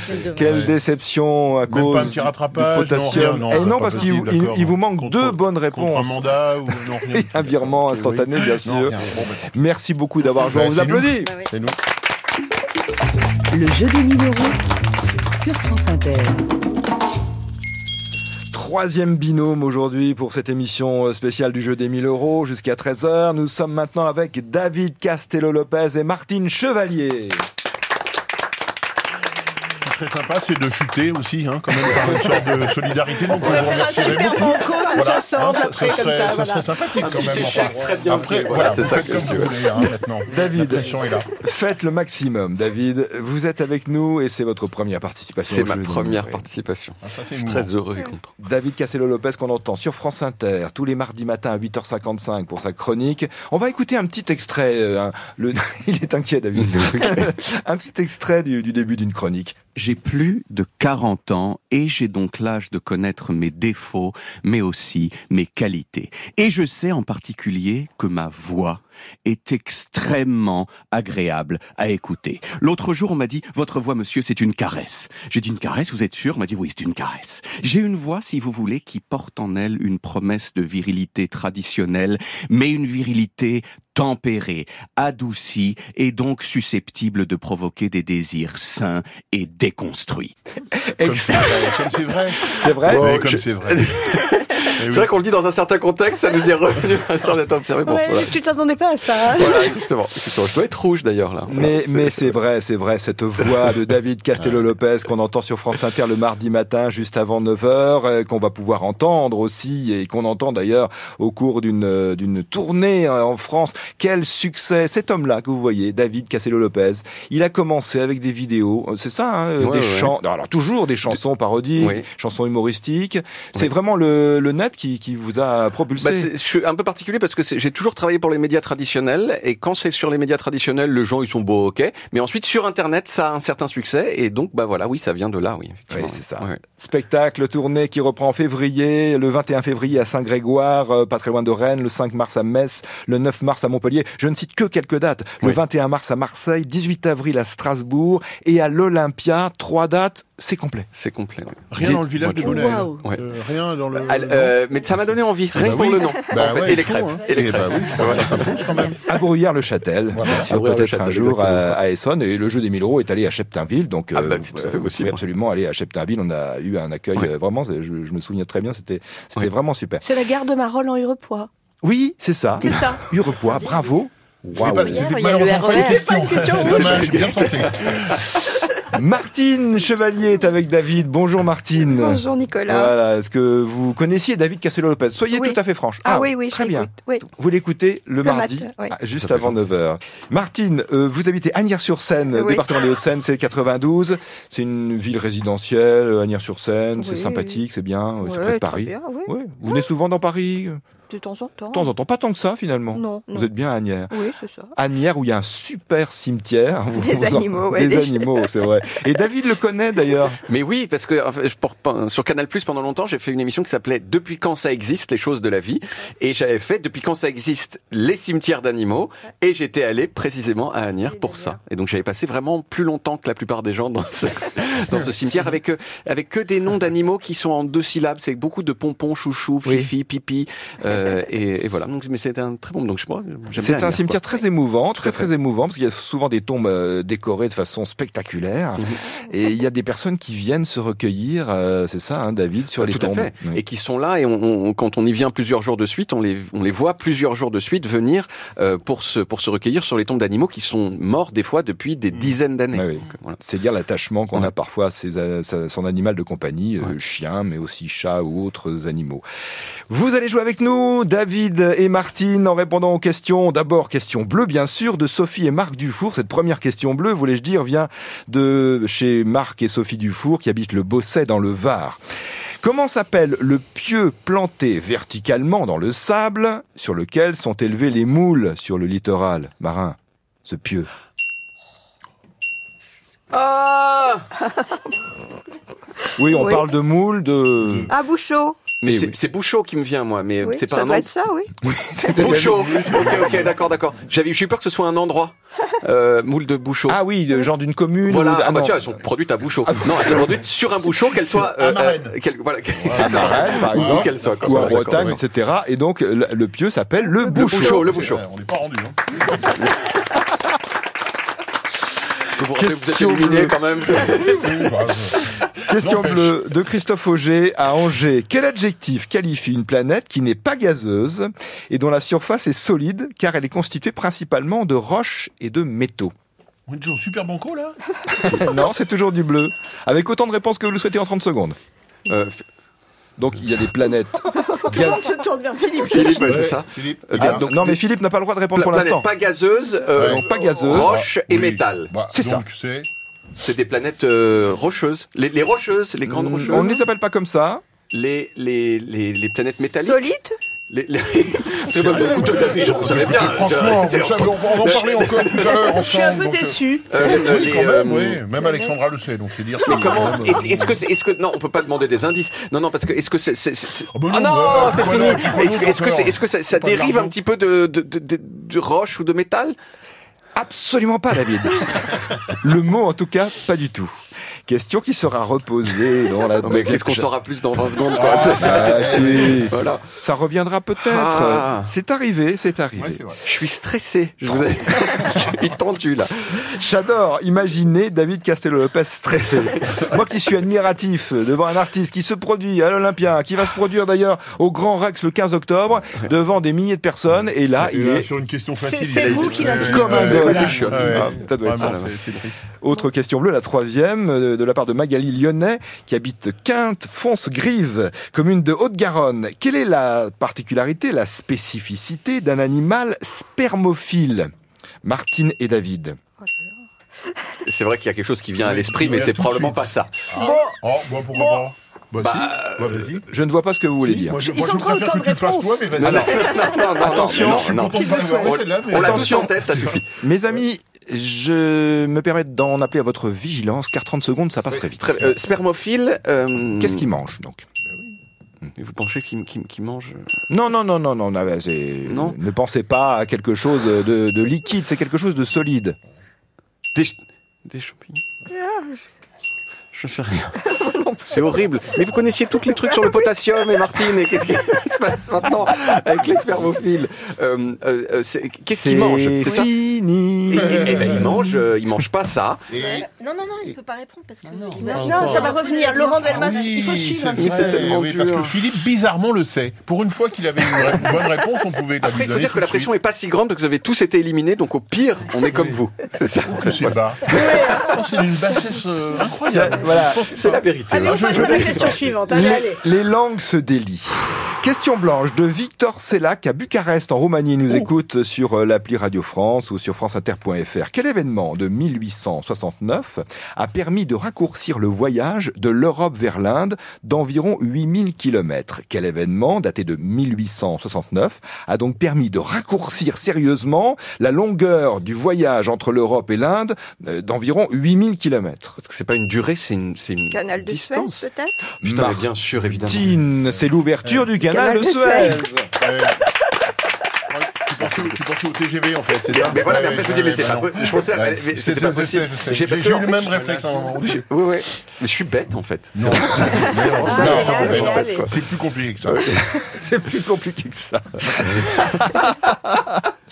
oui, Quelle déception à Même cause pas un petit rattrapage, non, potassium. rien, non, Et c'est non, parce qu'il il- il vous manque Contre- deux bonnes Contre un réponses. mandat ou non, rien. [LAUGHS] Un virement instantané, oui. bien sûr. rien. Bon. Merci beaucoup d'avoir joué. Bah, On vous c'est nous. applaudit. Bah oui. C'est nous. Le jeu des 1000 euros sur France Inter. Troisième binôme aujourd'hui pour cette émission spéciale du jeu des 1000 euros jusqu'à 13h. Nous sommes maintenant avec David Castello-Lopez et Martine Chevalier. Serait sympa, c'est de chuter aussi, hein, quand même, par une sorte de solidarité. Donc, on vous remercierait beaucoup. Voilà, ensemble hein, ça, après ça comme serait, ça. ça voilà. serait sympathique Un quand petit même. échec enfin. serait bien Après, fait. voilà, Voilà, c'est ça que comme tu vous veux. voulez, hein, maintenant. David. Est là. Faites le maximum, David. Vous êtes avec nous et c'est votre première participation. C'est ma première 1000 euros. participation. Ah, ça, Je suis très heureux et content. David Castello-Lopez qu'on entend sur France Inter tous les mardis matins à 8h55 pour sa chronique. On va écouter un petit extrait. euh, le... [LAUGHS] Il est inquiet, David. [LAUGHS] [LAUGHS] un petit extrait du, du début d'une chronique. J'ai plus de 40 ans et j'ai donc l'âge de connaître mes défauts, mais aussi mes qualités. Et je sais en particulier que ma voix est extrêmement agréable à écouter. L'autre jour, on m'a dit, votre voix, monsieur, c'est une caresse. J'ai dit, une caresse, vous êtes sûr? On m'a dit, oui, c'est une caresse. J'ai une voix, si vous voulez, qui porte en elle une promesse de virilité traditionnelle, mais une virilité tempérée, adoucie et donc susceptible de provoquer des désirs sains et déconstruits. Comme c'est vrai. C'est vrai comme je- c'est vrai. [LAUGHS] C'est oui. vrai qu'on le dit dans un certain contexte, ça nous est revenu [LAUGHS] sans être observé. Bon, Ouais, voilà. Tu t'attendais pas à ça. Voilà, exactement. Je dois être rouge d'ailleurs là. Mais, Voilà, mais [LAUGHS] c'est vrai, c'est vrai, cette voix de David Castello-Lopez qu'on entend sur France Inter le mardi matin juste avant 9h, qu'on va pouvoir entendre aussi et qu'on entend d'ailleurs au cours d'une euh, d'une tournée euh, en France. Quel succès Cet homme-là que vous voyez, David Castello-Lopez, il a commencé avec des vidéos, euh, c'est ça, hein, euh, Ouais, des ouais. chants, alors toujours des chansons parodiques, Oui. chansons humoristiques. C'est Oui. vraiment le, le net qui, qui vous a propulsé? Bah, c'est- je suis un peu particulier parce que c'est- j'ai toujours travaillé pour les médias traditionnels et quand c'est sur les médias traditionnels, les gens ils sont beaux, ok. Mais ensuite sur Internet, ça a un certain succès et donc bah voilà, oui, ça vient de là, oui. Oui, c'est ça. Ouais. Spectacle tournée qui reprend en février, le 21 février à Saint-Grégoire, euh, pas très loin de Rennes, le 5 mars à Metz, le 9 mars à Montpellier. Je ne cite que quelques dates. Le Oui. 21 mars à Marseille, 18 avril à Strasbourg et à l'Olympia. Trois dates, c'est complet. C'est complet. ouais. Rien dans le village de Bonneuil. Waouh. Ouais. Euh, rien dans le. Ah, euh, mais ça m'a donné envie, rien bah que pour oui. le nom. Bah en fait. ouais, et les crêpes. hein. Et les Eh crêpes. bah oui, quand même. À Brouillard-le-Châtel, Voilà. peut-être un jour à, exactement. à Essonne. Et le jeu des 1000 euros est allé à Cheptainville. Donc, Ah bah, c'est tout à fait possible. absolument aller à Cheptainville. On a eu un accueil Ouais. euh, vraiment, je, je me souviens très bien, c'était Ouais. vraiment super. C'est la gare de Marolles en Hurepoix. Oui, c'est ça. C'est ça. Hurepoix, bravo. C'était Waouh. pas- Hier, C'était il y a le malheureusement pas une question. C'était pas une question. Dommage, bien tenté. Martine Chevalier est avec David. Bonjour Martine. Bonjour Nicolas. Voilà, est-ce que vous connaissiez David Castello-Lopez Soyez Oui. tout à fait franche. Ah, oui, oui, je très bien. Oui. Vous l'écoutez le, Le mardi, oui. ah, juste avant 9h. Martine, euh, vous habitez Agnières-sur-Seine, Oui. département des Hauts-de-Seine, c'est le 92. C'est une ville résidentielle, Agnières-sur-Seine, c'est Oui. sympathique, c'est bien, euh, c'est Ouais, près de Paris. bien, oui. Ouais. Vous venez souvent dans Paris? De temps en temps. De temps en temps, pas tant que ça finalement. Non, non. Vous êtes bien à Agnières. Oui, c'est ça. Agnières où il y a un super cimetière. [LAUGHS] Des Vous en- animaux, ouais, Des des- animaux, c'est vrai. Et David le connaît d'ailleurs. Mais oui, parce que enfin, je porte pas- sur Canal Plus pendant longtemps, j'ai fait une émission qui s'appelait Depuis quand ça existe les choses de la vie, et j'avais fait Depuis quand ça existe les cimetières d'animaux, et j'étais allé précisément à Agnières pour ça. Et donc j'avais passé vraiment plus longtemps que la plupart des gens dans ce, dans ce cimetière avec avec que des noms d'animaux qui sont en deux syllabes, c'est beaucoup de pompons, chouchou, Oui. fifi, pipi, euh, et, et voilà. Donc mais c'était un très bon. Donc C'est un cimetière quoi. très émouvant, très à fait. très émouvant, parce qu'il y a souvent des tombes euh, décorées de façon spectaculaire, Mhm. et il y a des personnes qui viennent se recueillir, euh, c'est ça, hein, David, sur Ah, les tout à tombes. fait. Oui. Et qui sont là et on, on- quand on y vient plusieurs jours de suite, on les, on les voit plusieurs jours de suite venir euh, pour se pour se recueillir sur les tombes d'animaux qui sont morts des fois depuis des dizaines d'années. Ouais, oui. Voilà. C'est dire l'attachement qu'on a parfois à ses, à son animal de compagnie, euh, Ouais. chien, mais aussi chat ou autres animaux. Vous allez jouer avec nous nous, David et Martine, en répondant aux questions. D'abord, question bleue, bien sûr, de Sophie et Marc Dufour. Cette première question bleue, voulais-je dire, vient de chez Marc et Sophie Dufour, qui habitent le Bosset dans le Var. Comment s'appelle le pieu planté verticalement dans le sable sur lequel sont élevés les moules sur le littoral marin Ce pieu? Ah Oui, on Oui. parle de moules, de... Ah, Bouchot. Mais Eh c'est oui. Bouchot qui me vient, moi, mais Oui, c'est pas ça un doit nom. être ça, oui. [LAUGHS] Bouchot. ok, ok, d'accord, d'accord. J'avais, j'ai eu peur que ce soit un endroit. Euh, moule de Bouchot. Ah oui, de genre d'une commune. Voilà, ou de- ah bah tiens, elles sont produites à Bouchot. Non, elles sont produites sur un Bouchot, qu'elles soient... Marennes. qu'elles- voilà, à par [LAUGHS] exemple, qu'elles soient, ou en Bretagne, etc. Et donc, le, le pieu s'appelle le Le bouchot. Bouchot, le Bouchot. On n'est pas rendu. Hein. [LAUGHS] Vous vous rappelez, vous êtes Question bleue. quand même. [LAUGHS] Question bleue de Christophe Auger à Angers. Quel adjectif qualifie une planète qui n'est pas gazeuse et dont la surface est solide car elle est constituée principalement de roches et de métaux? On est toujours super banco là? [LAUGHS] Non, c'est toujours du bleu. Avec autant de réponses que vous le souhaitez en 30 secondes. Euh, Donc il y a des planètes. [LAUGHS] Tout le monde se tourne vers Philippe. Philippe, ouais, c'est ça. Philippe, Euh, Ah, donc- non mais Philippe n'a pas le droit de répondre Pla- pour l'instant. pas gazeuse, euh, Ouais. Donc pas gazeuse. roche et Oui. métal. Bah, C'est ça. C'est. Des planètes euh, rocheuses. Les, les rocheuses, les grandes rocheuses. On ne les appelle pas comme ça. Les, les, les, les planètes métalliques. Solide Les, les... [LAUGHS] C'est pas écoute, David, vous savez bien. Franchement, on va on en parler encore tout à l'heure ensemble. Je suis un peu euh, déçu. Euh, Oui, les, quand euh, même, oui. Même Alexandra le sait, donc c'est dire. Mais comment Est-ce que est-ce que non On peut pas demander des indices. Non, non, parce que est-ce que c'est c'est- c'est- Ah bah Ah non, non, bah, c'est fini. Est-ce que est-ce que ça, de dérive un petit peu de de, de, de- de roche ou de métal? Absolument pas, David. le mot, en tout cas, pas du tout. Question qui sera reposée dans la deuxième qu'est-ce qu'on saura plus dans 20 secondes quoi. Ah, [LAUGHS] si. [LAUGHS] Voilà. Ça reviendra peut-être. Ah. C'est arrivé, c'est arrivé. Je suis stressé. Je vous ai... [LAUGHS] je suis tendu là. J'adore imaginer David Castello-Lopez stressé. Moi qui suis admiratif devant un artiste qui se produit à l'Olympia, qui va se produire d'ailleurs au Grand Rex le 15 octobre, devant des milliers de personnes, et là, Et il là, est sur une question C'est- facile. c'est vous qui l'intimidez. comme un gosse. Ah. Autre question bleue, la troisième, euh, de la part de Magali Lyonnais, qui habite Quinte, Fonce-Grive, commune de Haute-Garonne. Quelle est la particularité, la spécificité d'un animal spermophile? Martine et David. C'est vrai qu'il y a quelque chose qui vient à l'esprit, mais c'est probablement pas ça. Ah, oh, pourquoi pas Bah, Bah, si. Bah, vas-y. Je ne vois pas ce que vous voulez Si, dire. Moi, je, Ils moi, ont je trop autant que de tu le fasses toi, réponses. mais vas-y. Non, non, non, non, Attention, non, non. content de pas l'avoir On- celle-là, mais On l'a tous Attention. en tête, ça suffit. Mes amis, je me permets d'en appeler à votre vigilance, car 30 secondes, ça passe très vite. Très- euh, spermophile. euh, Qu'est-ce qu'il mange donc? Vous pensez qu'il qu'il- qu'il mange euh, Non, non, non, non, non, non, c'est- Non. ne pensez pas à quelque chose de, de liquide, c'est quelque chose de solide. des, ch- des champignons? Je sais rien. [LAUGHS] C'est horrible. Mais vous connaissiez tous les trucs sur le potassium et Martine, et qu'est-ce qui [LAUGHS] se passe maintenant avec les spermophiles Euh, euh, c'est- Qu'est-ce qu'il mange C'est ça fini. Et- et- et ben, il mange, euh, il mange pas ça. Non, non, non, il peut pas répondre parce que. Pas va- Non, encore. ça va revenir. Laurent Delmas, Ah oui, il faut suivre. un Oui, parce que Philippe bizarrement le sait. Pour une fois qu'il avait une, [LAUGHS] bonne réponse, on pouvait la Après, il faut dire que la pression suite. est pas si grande parce que vous avez tous été éliminés, donc au pire, on est comme vous. C'est ça. C'est bas. Oh, c'est d'une bassesse euh, incroyable. Voilà. C'est la vérité. Allez, on Je- passe je- à la question [LAUGHS] suivante. Allez, Les, allez. les langues se délient. Question blanche de Victor Sellac à Bucarest en Roumanie. Il nous Oh. écoute sur euh, l'appli Radio France ou sur franceinter.fr. Quel événement de 1869 a permis de raccourcir le voyage de l'Europe vers l'Inde d'environ 8000 km Quel événement daté de 1869 a donc permis de raccourcir sérieusement la longueur du voyage entre l'Europe et l'Inde euh, d'environ 8000 km Parce que c'est pas une durée, c'est une, c'est une Canal de Suez, distance. peut-être Putain, mais bien sûr, évidemment. C'est l'ouverture du canal, canal de Suez. Tu pensais, au- TGV en fait, c'est ça Mais voilà, mais après je me dis, mais c'est ouais, pas. Je pensais, c'était pas possible. J'ai- eu le même réflexe à un moment Ouais, ouais. Mais je suis bête en fait. Non. C'est plus compliqué que ça. C'est plus compliqué que ça. [LAUGHS] [LAUGHS]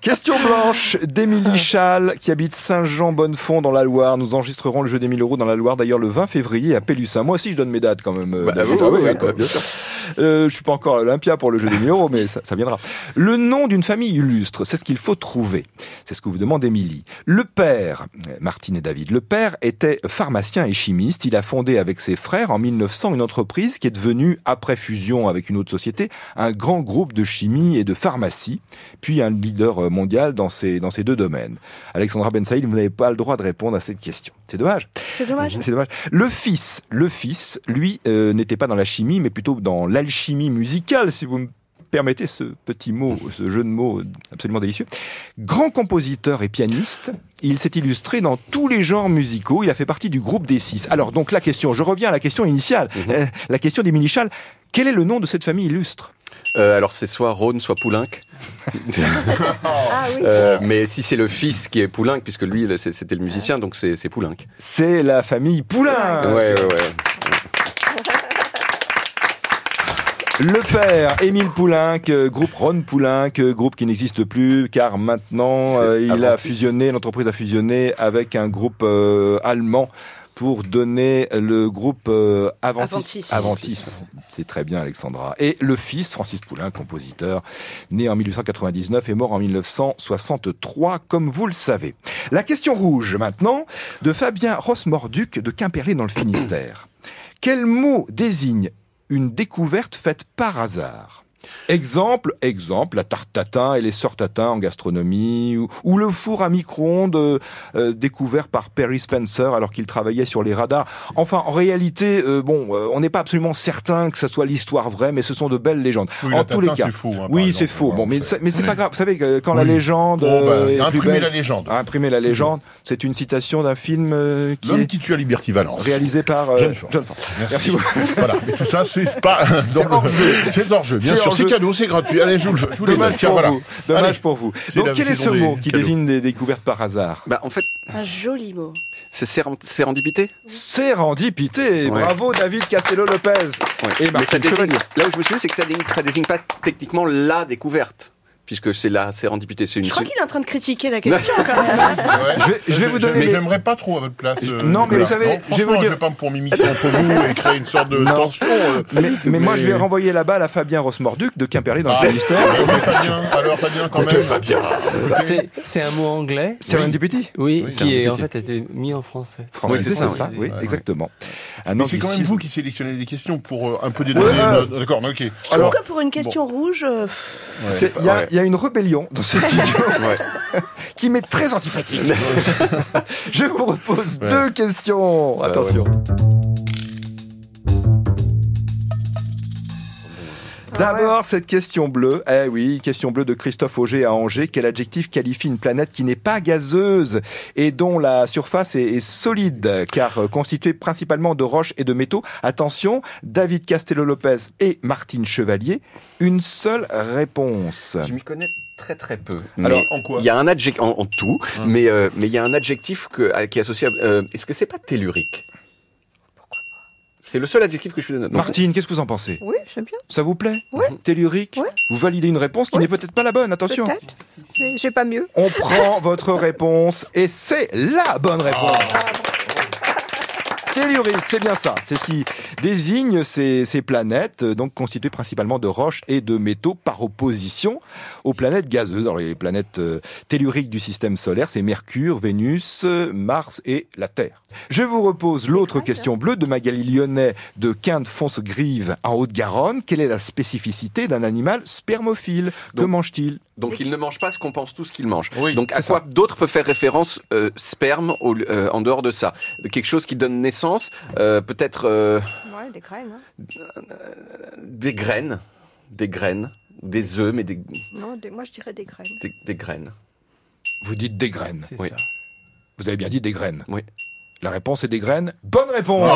Question blanche d'Émilie [LAUGHS] Schall qui habite Saint-Jean-Bonnefond dans la Loire. Nous enregistrerons le jeu des 1000 euros dans la Loire d'ailleurs le 20 février à Pélussin. Moi aussi je donne mes dates quand même. euh, Bah, David. oui, Ah oui, oui, oui, quoi. bien sûr. Euh, je suis pas encore à Olympia pour le jeu des 1000 euros, mais ça, ça viendra. Le nom d'une famille illustre, c'est ce qu'il faut trouver. C'est ce que vous demande Émilie. Le père, euh, Martine et David, le père était pharmacien et chimiste. Il a fondé avec ses frères en 1900 une entreprise qui est devenue, après fusion avec une autre société, un grand groupe de chimie et de pharmacie, puis un leader euh, mondial dans ces, dans ces deux domaines. Alexandra Ben Saïd, vous n'avez pas le droit de répondre à cette question. C'est dommage. C'est dommage. C'est dommage. Le fils, le fils, lui, euh, n'était pas dans la chimie, mais plutôt dans l'alchimie musicale, si vous me permettez ce petit mot, ce jeu de mots absolument délicieux. Grand compositeur et pianiste, il s'est illustré dans tous les genres musicaux. Il a fait partie du groupe des six. Alors donc la question, je reviens à la question initiale, Euh, la question d'Émilie Schall. Quel est le nom de cette famille illustre? Euh, alors c'est soit Rhône, soit Poulenc. [LAUGHS] Ah oui. Euh, mais si c'est le fils qui est Poulenc, puisque lui c'était le musicien, donc c'est Poulenc. C'est la famille Poulain. Ouais, ouais, ouais. Le père, Émile Poulenc, euh, groupe Ron Poulenc, groupe qui n'existe plus car maintenant euh, il a fusionné, l'entreprise a fusionné avec un groupe euh, allemand pour donner le groupe euh, Aventis. Aventis. Aventis. C'est très bien Alexandra. Et le fils, Francis Poulenc, compositeur, né en 1899 et mort en 1963, comme vous le savez. La question rouge maintenant de Fabien Rossmorduc de Quimperlé dans le Finistère. Quel mot désigne une découverte faite par hasard? Exemple, exemple, la tarte tatin et les sœurs tatin en gastronomie, ou, ou le four à micro-ondes euh, euh, découvert par Perry Spencer alors qu'il travaillait sur les radars. Enfin, en réalité, euh, bon, euh, on n'est pas absolument certain que ça soit l'histoire vraie, mais ce sont de belles légendes. Oui, en tous les cas, c'est faux, hein, oui, c'est faux. Bon, mais c'est- mais c'est pas grave. Vous savez que quand la légende Bon, euh, plus imprimer belle- la légende. imprimer la légende, c'est une citation d'un film euh, qui L'homme est qui tue à Liberty Valence. réalisé par euh, John Ford. John Ford. Merci. beaucoup. voilà, mais tout ça, c'est pas [LAUGHS] dans hors le- jeu. C'est hors jeu, bien C'est sûr. C'est cadeau, c'est gratuit. Allez, je vous le je vous Dommage pour voilà. vous. Dommage Allez. pour vous. Donc la quel est ce mot qui cadeaux. désigne des découvertes par hasard? Bah en fait, Un joli mot. c'est séren- sérendipité? Sérendipité. Ouais. Bravo David Castello-Lopez. Ouais. Et Mais ça désigne, là où je me suis dit, c'est que ça désigne, ça désigne pas techniquement la découverte, puisque c'est la sérendipité. C'est une. Je crois qu'il est en train de critiquer la question quand même. hein. [LAUGHS] Ouais. Je vais- je vais vous donner Mais les- j'aimerais pas trop à votre place. euh, Non, mais vous savez, Non, je vais vous dire- je vais pas me pour m'immiscer entre vous et créer une sorte de Non. tension. euh. Mais, mais moi, je vais renvoyer la balle à Fabien Rossmorduc de Quimperlé dans Ah, le Finistère. oui, Fabien. Alors, Fabien, quand même. Fabien. C'est, c'est un mot anglais. Serendipity Oui, Oui, qui est en fait été mis en français. Français, Oui, c'est ça, oui, exactement. Mais c'est quand même vous qui sélectionnez les questions pour euh, un peu dédonner. Ouais, ouais. D'accord, ok. Je Alors- trouve que pour une question rouge, Il y, a- y une rébellion dans ce [LAUGHS] studio qui m'est très antipathique. [LAUGHS] je vous repose deux questions. Ah, Attention. D'abord, cette question bleue. Eh oui, question bleue de Christophe Auger à Angers. Quel adjectif qualifie une planète qui n'est pas gazeuse et dont la surface est, est solide, car euh, constituée principalement de roches et de métaux Attention, David Castello-Lopez et Martine Chevalier. Une seule réponse. Je m'y connais très très peu. Alors, Mais en quoi? Il y a un adjectif en, en tout, Hum. mais euh, mais il y a un adjectif que, qui est associé. à- euh, Est-ce que c'est pas tellurique? C'est le seul adjectif que je suis donne. Martine, qu'est-ce que vous en pensez? Oui, j'aime bien. Ça vous plaît? Oui. Tellurique? Oui. Vous validez une réponse qui Oui. n'est peut-être pas la bonne, attention. Peut-être. J'ai pas mieux. On prend votre réponse et c'est la bonne réponse. Tellurique, c'est bien ça. C'est ce qui désigne ces, ces planètes, euh, donc constituées principalement de roches et de métaux, par opposition aux planètes gazeuses. Alors les planètes euh, telluriques du système solaire, c'est Mercure, Vénus, euh, Mars et la Terre. Je vous repose l'autre question bleue de Magali Lyonnais de Quinte-Fonce-Grive en Haute-Garonne. Quelle est la spécificité d'un animal spermophile? Que mange-t-il? donc il ne mange pas ce qu'on pense tous qu'il mange. Oui, donc à quoi d'autres peuvent faire référence euh, sperme au- euh, en dehors de ça? Quelque chose qui donne naissance, euh, peut-être euh, Ouais, des graines. hein. des graines, des graines, ou des œufs, mais des, Non, des- moi je dirais des graines. des, des graines. Vous dites des graines. C'est Oui. ça. Vous avez bien dit des graines. Oui. La réponse est des graines. Bonne réponse.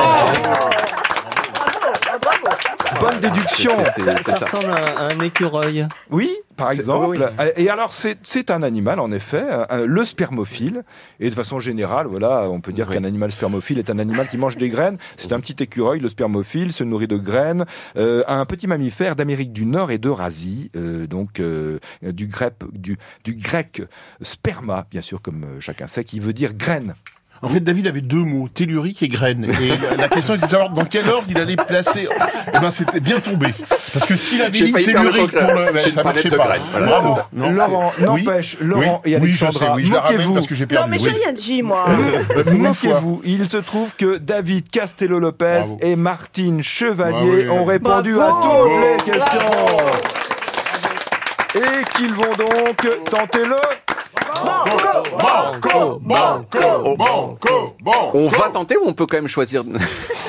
Bonne déduction. Ça, c'est ça ça. ressemble à, à un écureuil. Oui, par exemple. oui. Et alors, c'est un animal, en effet, un- le spermophile. Et de façon générale, voilà, on peut dire qu'un animal spermophile est un animal qui mange des graines. C'est un petit écureuil, le spermophile, se nourrit de graines. Euh, un petit mammifère d'Amérique du Nord et d'Eurasie, euh, donc euh, du, grec, du, du grec sperma, bien sûr, comme euh, chacun sait, qui veut dire graine. En fait, David avait deux mots, tellurique et graine. Et la- question était de savoir dans quel ordre il allait placer. Eh ben, c'était bien tombé. Parce que s'il avait mis tellurique pour le, ben, ça marchait de pas. graines, voilà, Bravo. Non. Laurent, Oui. n'empêche, Laurent Oui, et oui, je sais, Alexandra, oui, je la ramène parce que j'ai Non, perdu. mais j'ai oui. rien dit, moi. Euh. Moquez-vous, il se trouve que David Castello-Lopez Bravo. et Martine Chevalier Ah oui. ont répondu Bravo. à toutes les Bravo. questions. Et qu'ils vont donc tenter le... Banco, banco, banco, banco. On va tenter ou on peut quand même choisir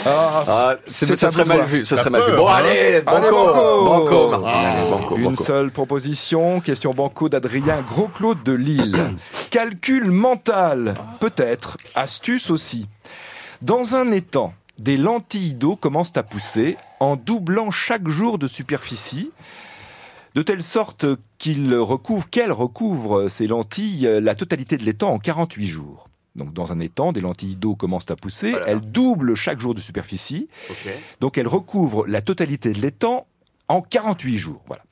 Ah, Ah, ça serait mal vu. Ça serait mal vu. Bon, hein. allez, banco, Allez, banco. Ah. allez, banco, Une seule proposition, question banco d'Adrien Gros-Claude de Lille. [COUGHS] Calcul mental, peut-être, astuce aussi. Dans un étang, des lentilles d'eau commencent à pousser en doublant chaque jour de superficie, de telle sorte qu'il recouvre, qu'elles recouvrent ces lentilles euh, la totalité de l'étang en 48 jours. Donc dans un étang, des lentilles d'eau commencent à pousser, Voilà. elles doublent chaque jour de superficie, donc elles recouvrent la totalité de l'étang en 48 jours. Voilà.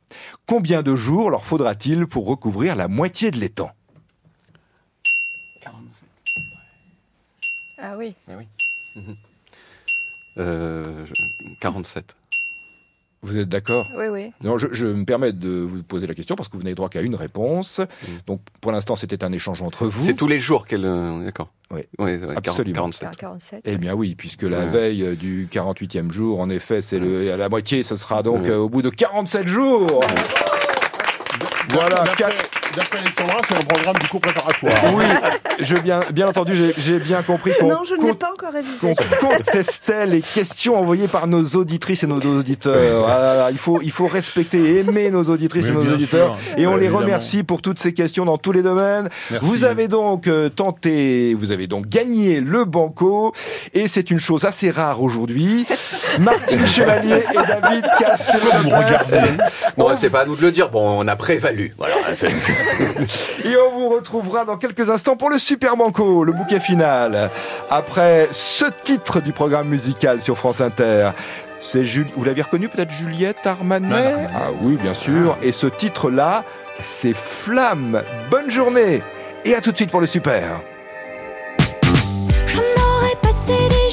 Combien de jours leur faudra-t-il pour recouvrir la moitié de l'étang? Ah oui. [LAUGHS] Euh, 47. Vous êtes d'accord? Oui, oui. Non, je, je me permets de vous poser la question parce que vous n'avez droit qu'à une réponse. Mm. Donc pour l'instant, c'était un échange entre vous. C'est tous les jours qu'elle. euh, D'accord? Oui. Oui, ouais, Absolument. 47. 47. Eh bien oui, puisque la Ouais. veille du 48e jour, en effet, c'est le à la moitié, ce sera donc Ouais. euh, au bout de 47 jours. Voilà, D'après- quatre- D'après Alexandra, c'est un programme du cours préparatoire. Oui, je bien, bien entendu, j'ai- j'ai bien compris qu'on Non, je ne l'ai qu'on- pas encore révisé. qu'on contestait les questions envoyées par nos auditrices et nos auditeurs. Ah, il, faut, il faut respecter et aimer nos auditrices Mais et nos auditeurs. sûr. Et on Ouais, les évidemment. remercie pour toutes ces questions dans tous les domaines. Merci. Vous avez donc euh, tenté, vous avez donc gagné le banco. Et c'est une chose assez rare aujourd'hui. [LAUGHS] Martine Chevalier et David me regardez. Bon, c'est pas à nous de le dire. Bon, on a prévalu. Voilà. c'est- [LAUGHS] Et on vous retrouvera dans quelques instants pour le Super Banco, le bouquet final. Après ce titre du programme musical sur France Inter. C'est Vous l'avez reconnu peut-être Juliette Armanet? Ah oui, bien sûr. Et ce titre-là, c'est Flamme. Bonne journée et à tout de suite pour le Super. J'en aurais passé des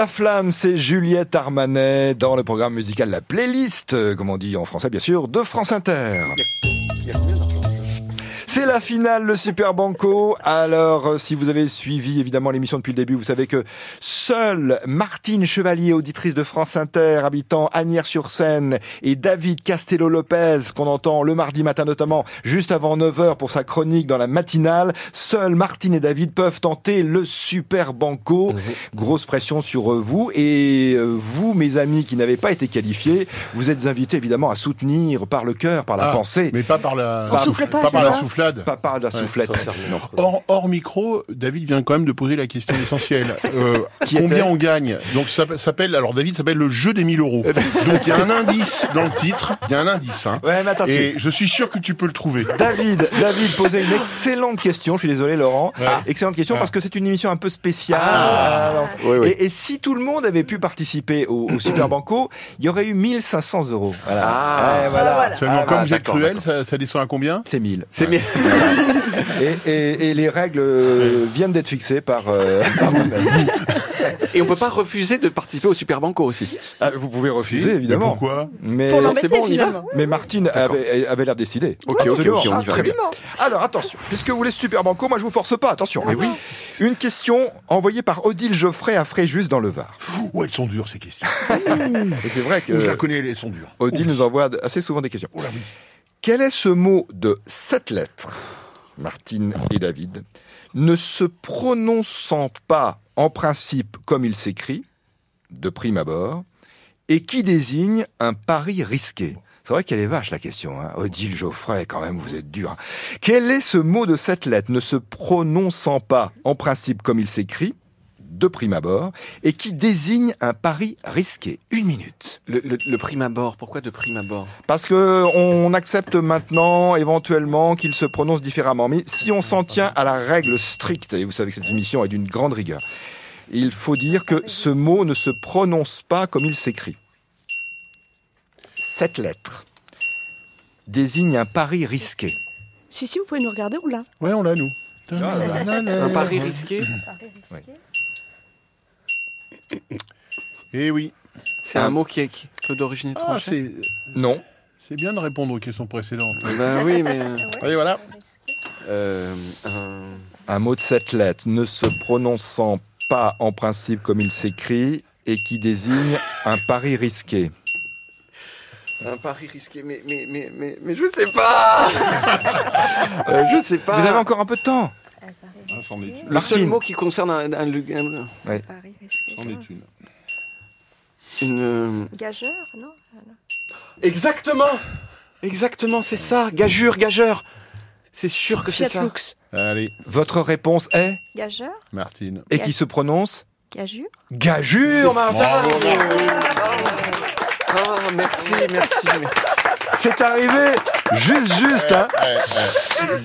la flamme, c'est Juliette Armanet dans le programme musical La Playlist, euh, comme on dit en français bien sûr, de France Inter. C'est la finale, le Super Banco. Alors, euh, si vous avez suivi évidemment l'émission depuis le début, vous savez que seule Martine Chevalier, auditrice de France Inter, habitant Agnières-sur-Seine, et David Castello-Lopez, qu'on entend le mardi matin notamment, juste avant 9h pour sa chronique dans la matinale, seuls Martine et David peuvent tenter le Super Banco. Grosse pression sur euh, vous. Et euh, vous, mes amis qui n'avez pas été qualifiés, vous êtes invités évidemment à soutenir par le cœur, par la Ah, pensée. Mais pas par la, Pas- pas, pas, par c'est la ça? Soufflade. Pas par la soufflette. Hors, hors micro, David vient quand même de poser la question essentielle. [LAUGHS] Euh, Qui combien on gagne Donc ça s'appelle, alors David s'appelle le jeu des 1000 euros. Donc il y a un indice dans le titre, il y a un indice. Hein. Ouais, mais attends, Et je suis sûr que tu peux le trouver. David, David posait une excellente question. Je suis désolé, Laurent. Ouais. Excellente question Ah. parce que c'est une émission un peu spéciale. Ah. Alors, Oui, oui. Et, et si tout le monde avait pu participer au, au Super Banco, il y aurait eu 1500 euros. Voilà. Ah. Ouais, voilà. Seulement Ah, comme j'ai cruel, ça, ça descend à combien C'est 1000. C'est bien. Et, et- et les règles euh, viennent d'être fixées par, euh, [LAUGHS] par. Et on peut pas refuser de participer au Super Banco aussi. Ah, vous pouvez refuser, Mais évidemment. pourquoi Mais, Pour c'est l'embêter bon, on y va finalement. mais Martine avait, avait l'air décidée. Ok, ok, Absolument. ok, on y va. Très bien. Alors attention, puisque vous voulez Super Banco, moi je vous force pas, attention. Mais oui. Une question envoyée par Odile Geoffrey à Fréjus dans le Var. Ouh, elles sont dures ces questions. [LAUGHS] Et c'est vrai Je la que connais, elles sont dures. Odile nous envoie assez souvent des questions. Oh là oui. Quel est ce mot de sept lettres, Martine et David, ne se prononçant pas en principe comme il s'écrit, de prime abord, et qui désigne un pari risqué? C'est vrai qu'elle est vache la question. Hein. Odile Geoffrey, quand même, vous êtes dur. hein. Quel est ce mot de sept lettres ne se prononçant pas en principe comme il s'écrit, de prime abord, et qui désigne un pari risqué Une minute. Le, le, le prime abord, pourquoi de prime abord? Parce que on accepte maintenant éventuellement qu'il se prononce différemment. Mais si on s'en tient à la règle stricte, et vous savez que cette émission est d'une grande rigueur, il faut dire que ce mot ne se prononce pas comme il s'écrit. Cette lettre désigne un pari risqué. Si, si, vous pouvez nous regarder, on l'a. Ouais, on l'a nous. Un pari risqué? Eh oui. C'est un mot qui est qui est d'origine Ah, étrangère c'est Non. c'est bien de répondre aux questions précédentes. Ben oui, mais... euh, [LAUGHS] Allez, voilà. euh, un- Un mot de cette lettre ne se prononçant pas en principe comme il s'écrit et qui désigne un pari risqué. Un pari risqué, mais, mais, mais, mais, mais je sais pas [LAUGHS] Euh, Je sais pas Vous avez encore un peu de temps. Ah, c'en est une. Le seul Martine. mot qui concerne un, un- un- C'en est une. une... euh, Gageur, non Exactement Exactement, c'est ça Gageur, gageur C'est sûr que c'est ça Lux. Allez, Votre réponse est Gageur Martine. et qui se prononce Gageur Gageure, Martin. Ah, merci, merci, merci. C'est arrivé juste, juste, hein.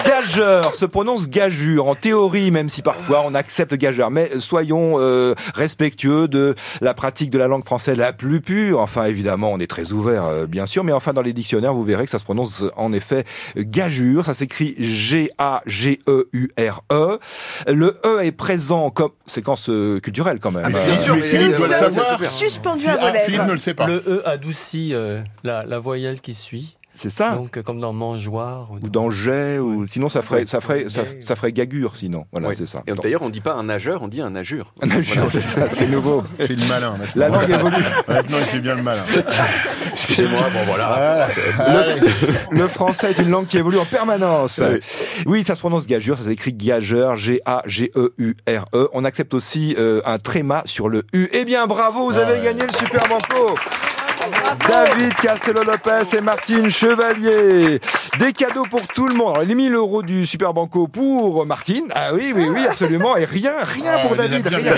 Gageur se prononce gageur en théorie, même si parfois on accepte gageur. Mais soyons euh, respectueux de la pratique de la langue française la plus pure. Enfin, évidemment, on est très ouvert, euh, bien sûr. Mais enfin, dans les dictionnaires, vous verrez que ça se prononce en effet gageur. Ça s'écrit G-A-G-E-U-R-E. Le E est présent comme séquence euh, culturelle quand même. Ah, Euh, bien sûr, Philippe euh, doit le savoir. Suspendu à vos Ah, Philippe ne lèvres. le sait pas. Le E adoucit euh, la, la voyelle qui suit. C'est ça. Donc, euh, comme dans mangeoire. ou dans jet, ou sinon ça ferait, ça ferait, ça, ferait gagure sinon. Voilà, Oui. c'est ça. Et d'ailleurs, on dit pas un nageur, on dit un nageur. un nageur, c'est ça, c'est nouveau. Il fait le malin maintenant. La langue évolue. Maintenant, il fait bien le malin. Excusez-moi, bon voilà. Le, le français est une langue qui évolue en permanence. Oui. Oui, ça se prononce gageur, ça s'écrit gageur, G-A-G-E-U-R-E. On accepte aussi euh, un tréma sur le U. Eh bien, bravo, vous avez Ouais. gagné le Super Banco. David Castello-Lopez et Martine Chevalier. Des cadeaux pour tout le monde. Alors, les 1000 euros du Super Banco pour Martine. Ah oui, oui, oui, absolument. Et rien, rien Ah, pour David. Rien.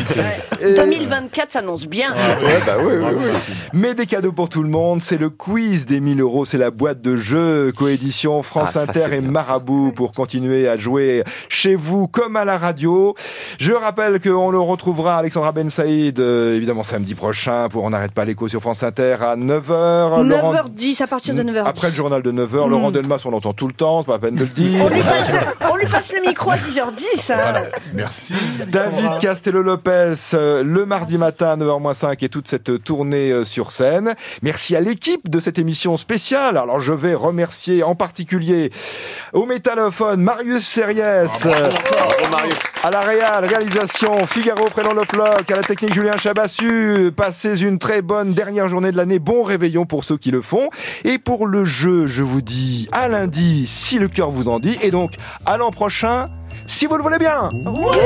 Euh, 2024 s'annonce bien. Ouais, bah oui, oui, oui. Mais des cadeaux pour tout le monde, c'est le quiz des 1000 euros, c'est la boîte de jeux coédition France Ah, Inter et Marabout pour continuer à jouer chez vous comme à la radio. Je rappelle qu'on le retrouvera Alexandra Ben Saïd, euh, évidemment samedi prochain pour On n'arrête pas l'écho sur France Inter à 9h. 9h10 à partir de 9h10. Après le journal de 9h, Laurent Delmas, on l'entend tout le temps, c'est pas la peine de le dire. On lui passe, on On lui passe le micro à 10h10. hein. Merci. David Castello-Lopez, euh, le mardi matin à 9h-5 et toute cette tournée euh, sur scène. Merci à l'équipe de cette émission spéciale. Alors je vais remercier en particulier au métallophone Marius Seriès, euh, Bravo, Marius. à la réal, réalisation Figaro, prénom Le Floc, à la technique Julien Chabassu. Passez une très bonne dernière journée de l'année. Bon réveillon pour ceux qui le font. Et pour le jeu, je vous dis à lundi si le cœur vous en dit. Et donc à l'an prochain si vous le voulez bien. Ouais.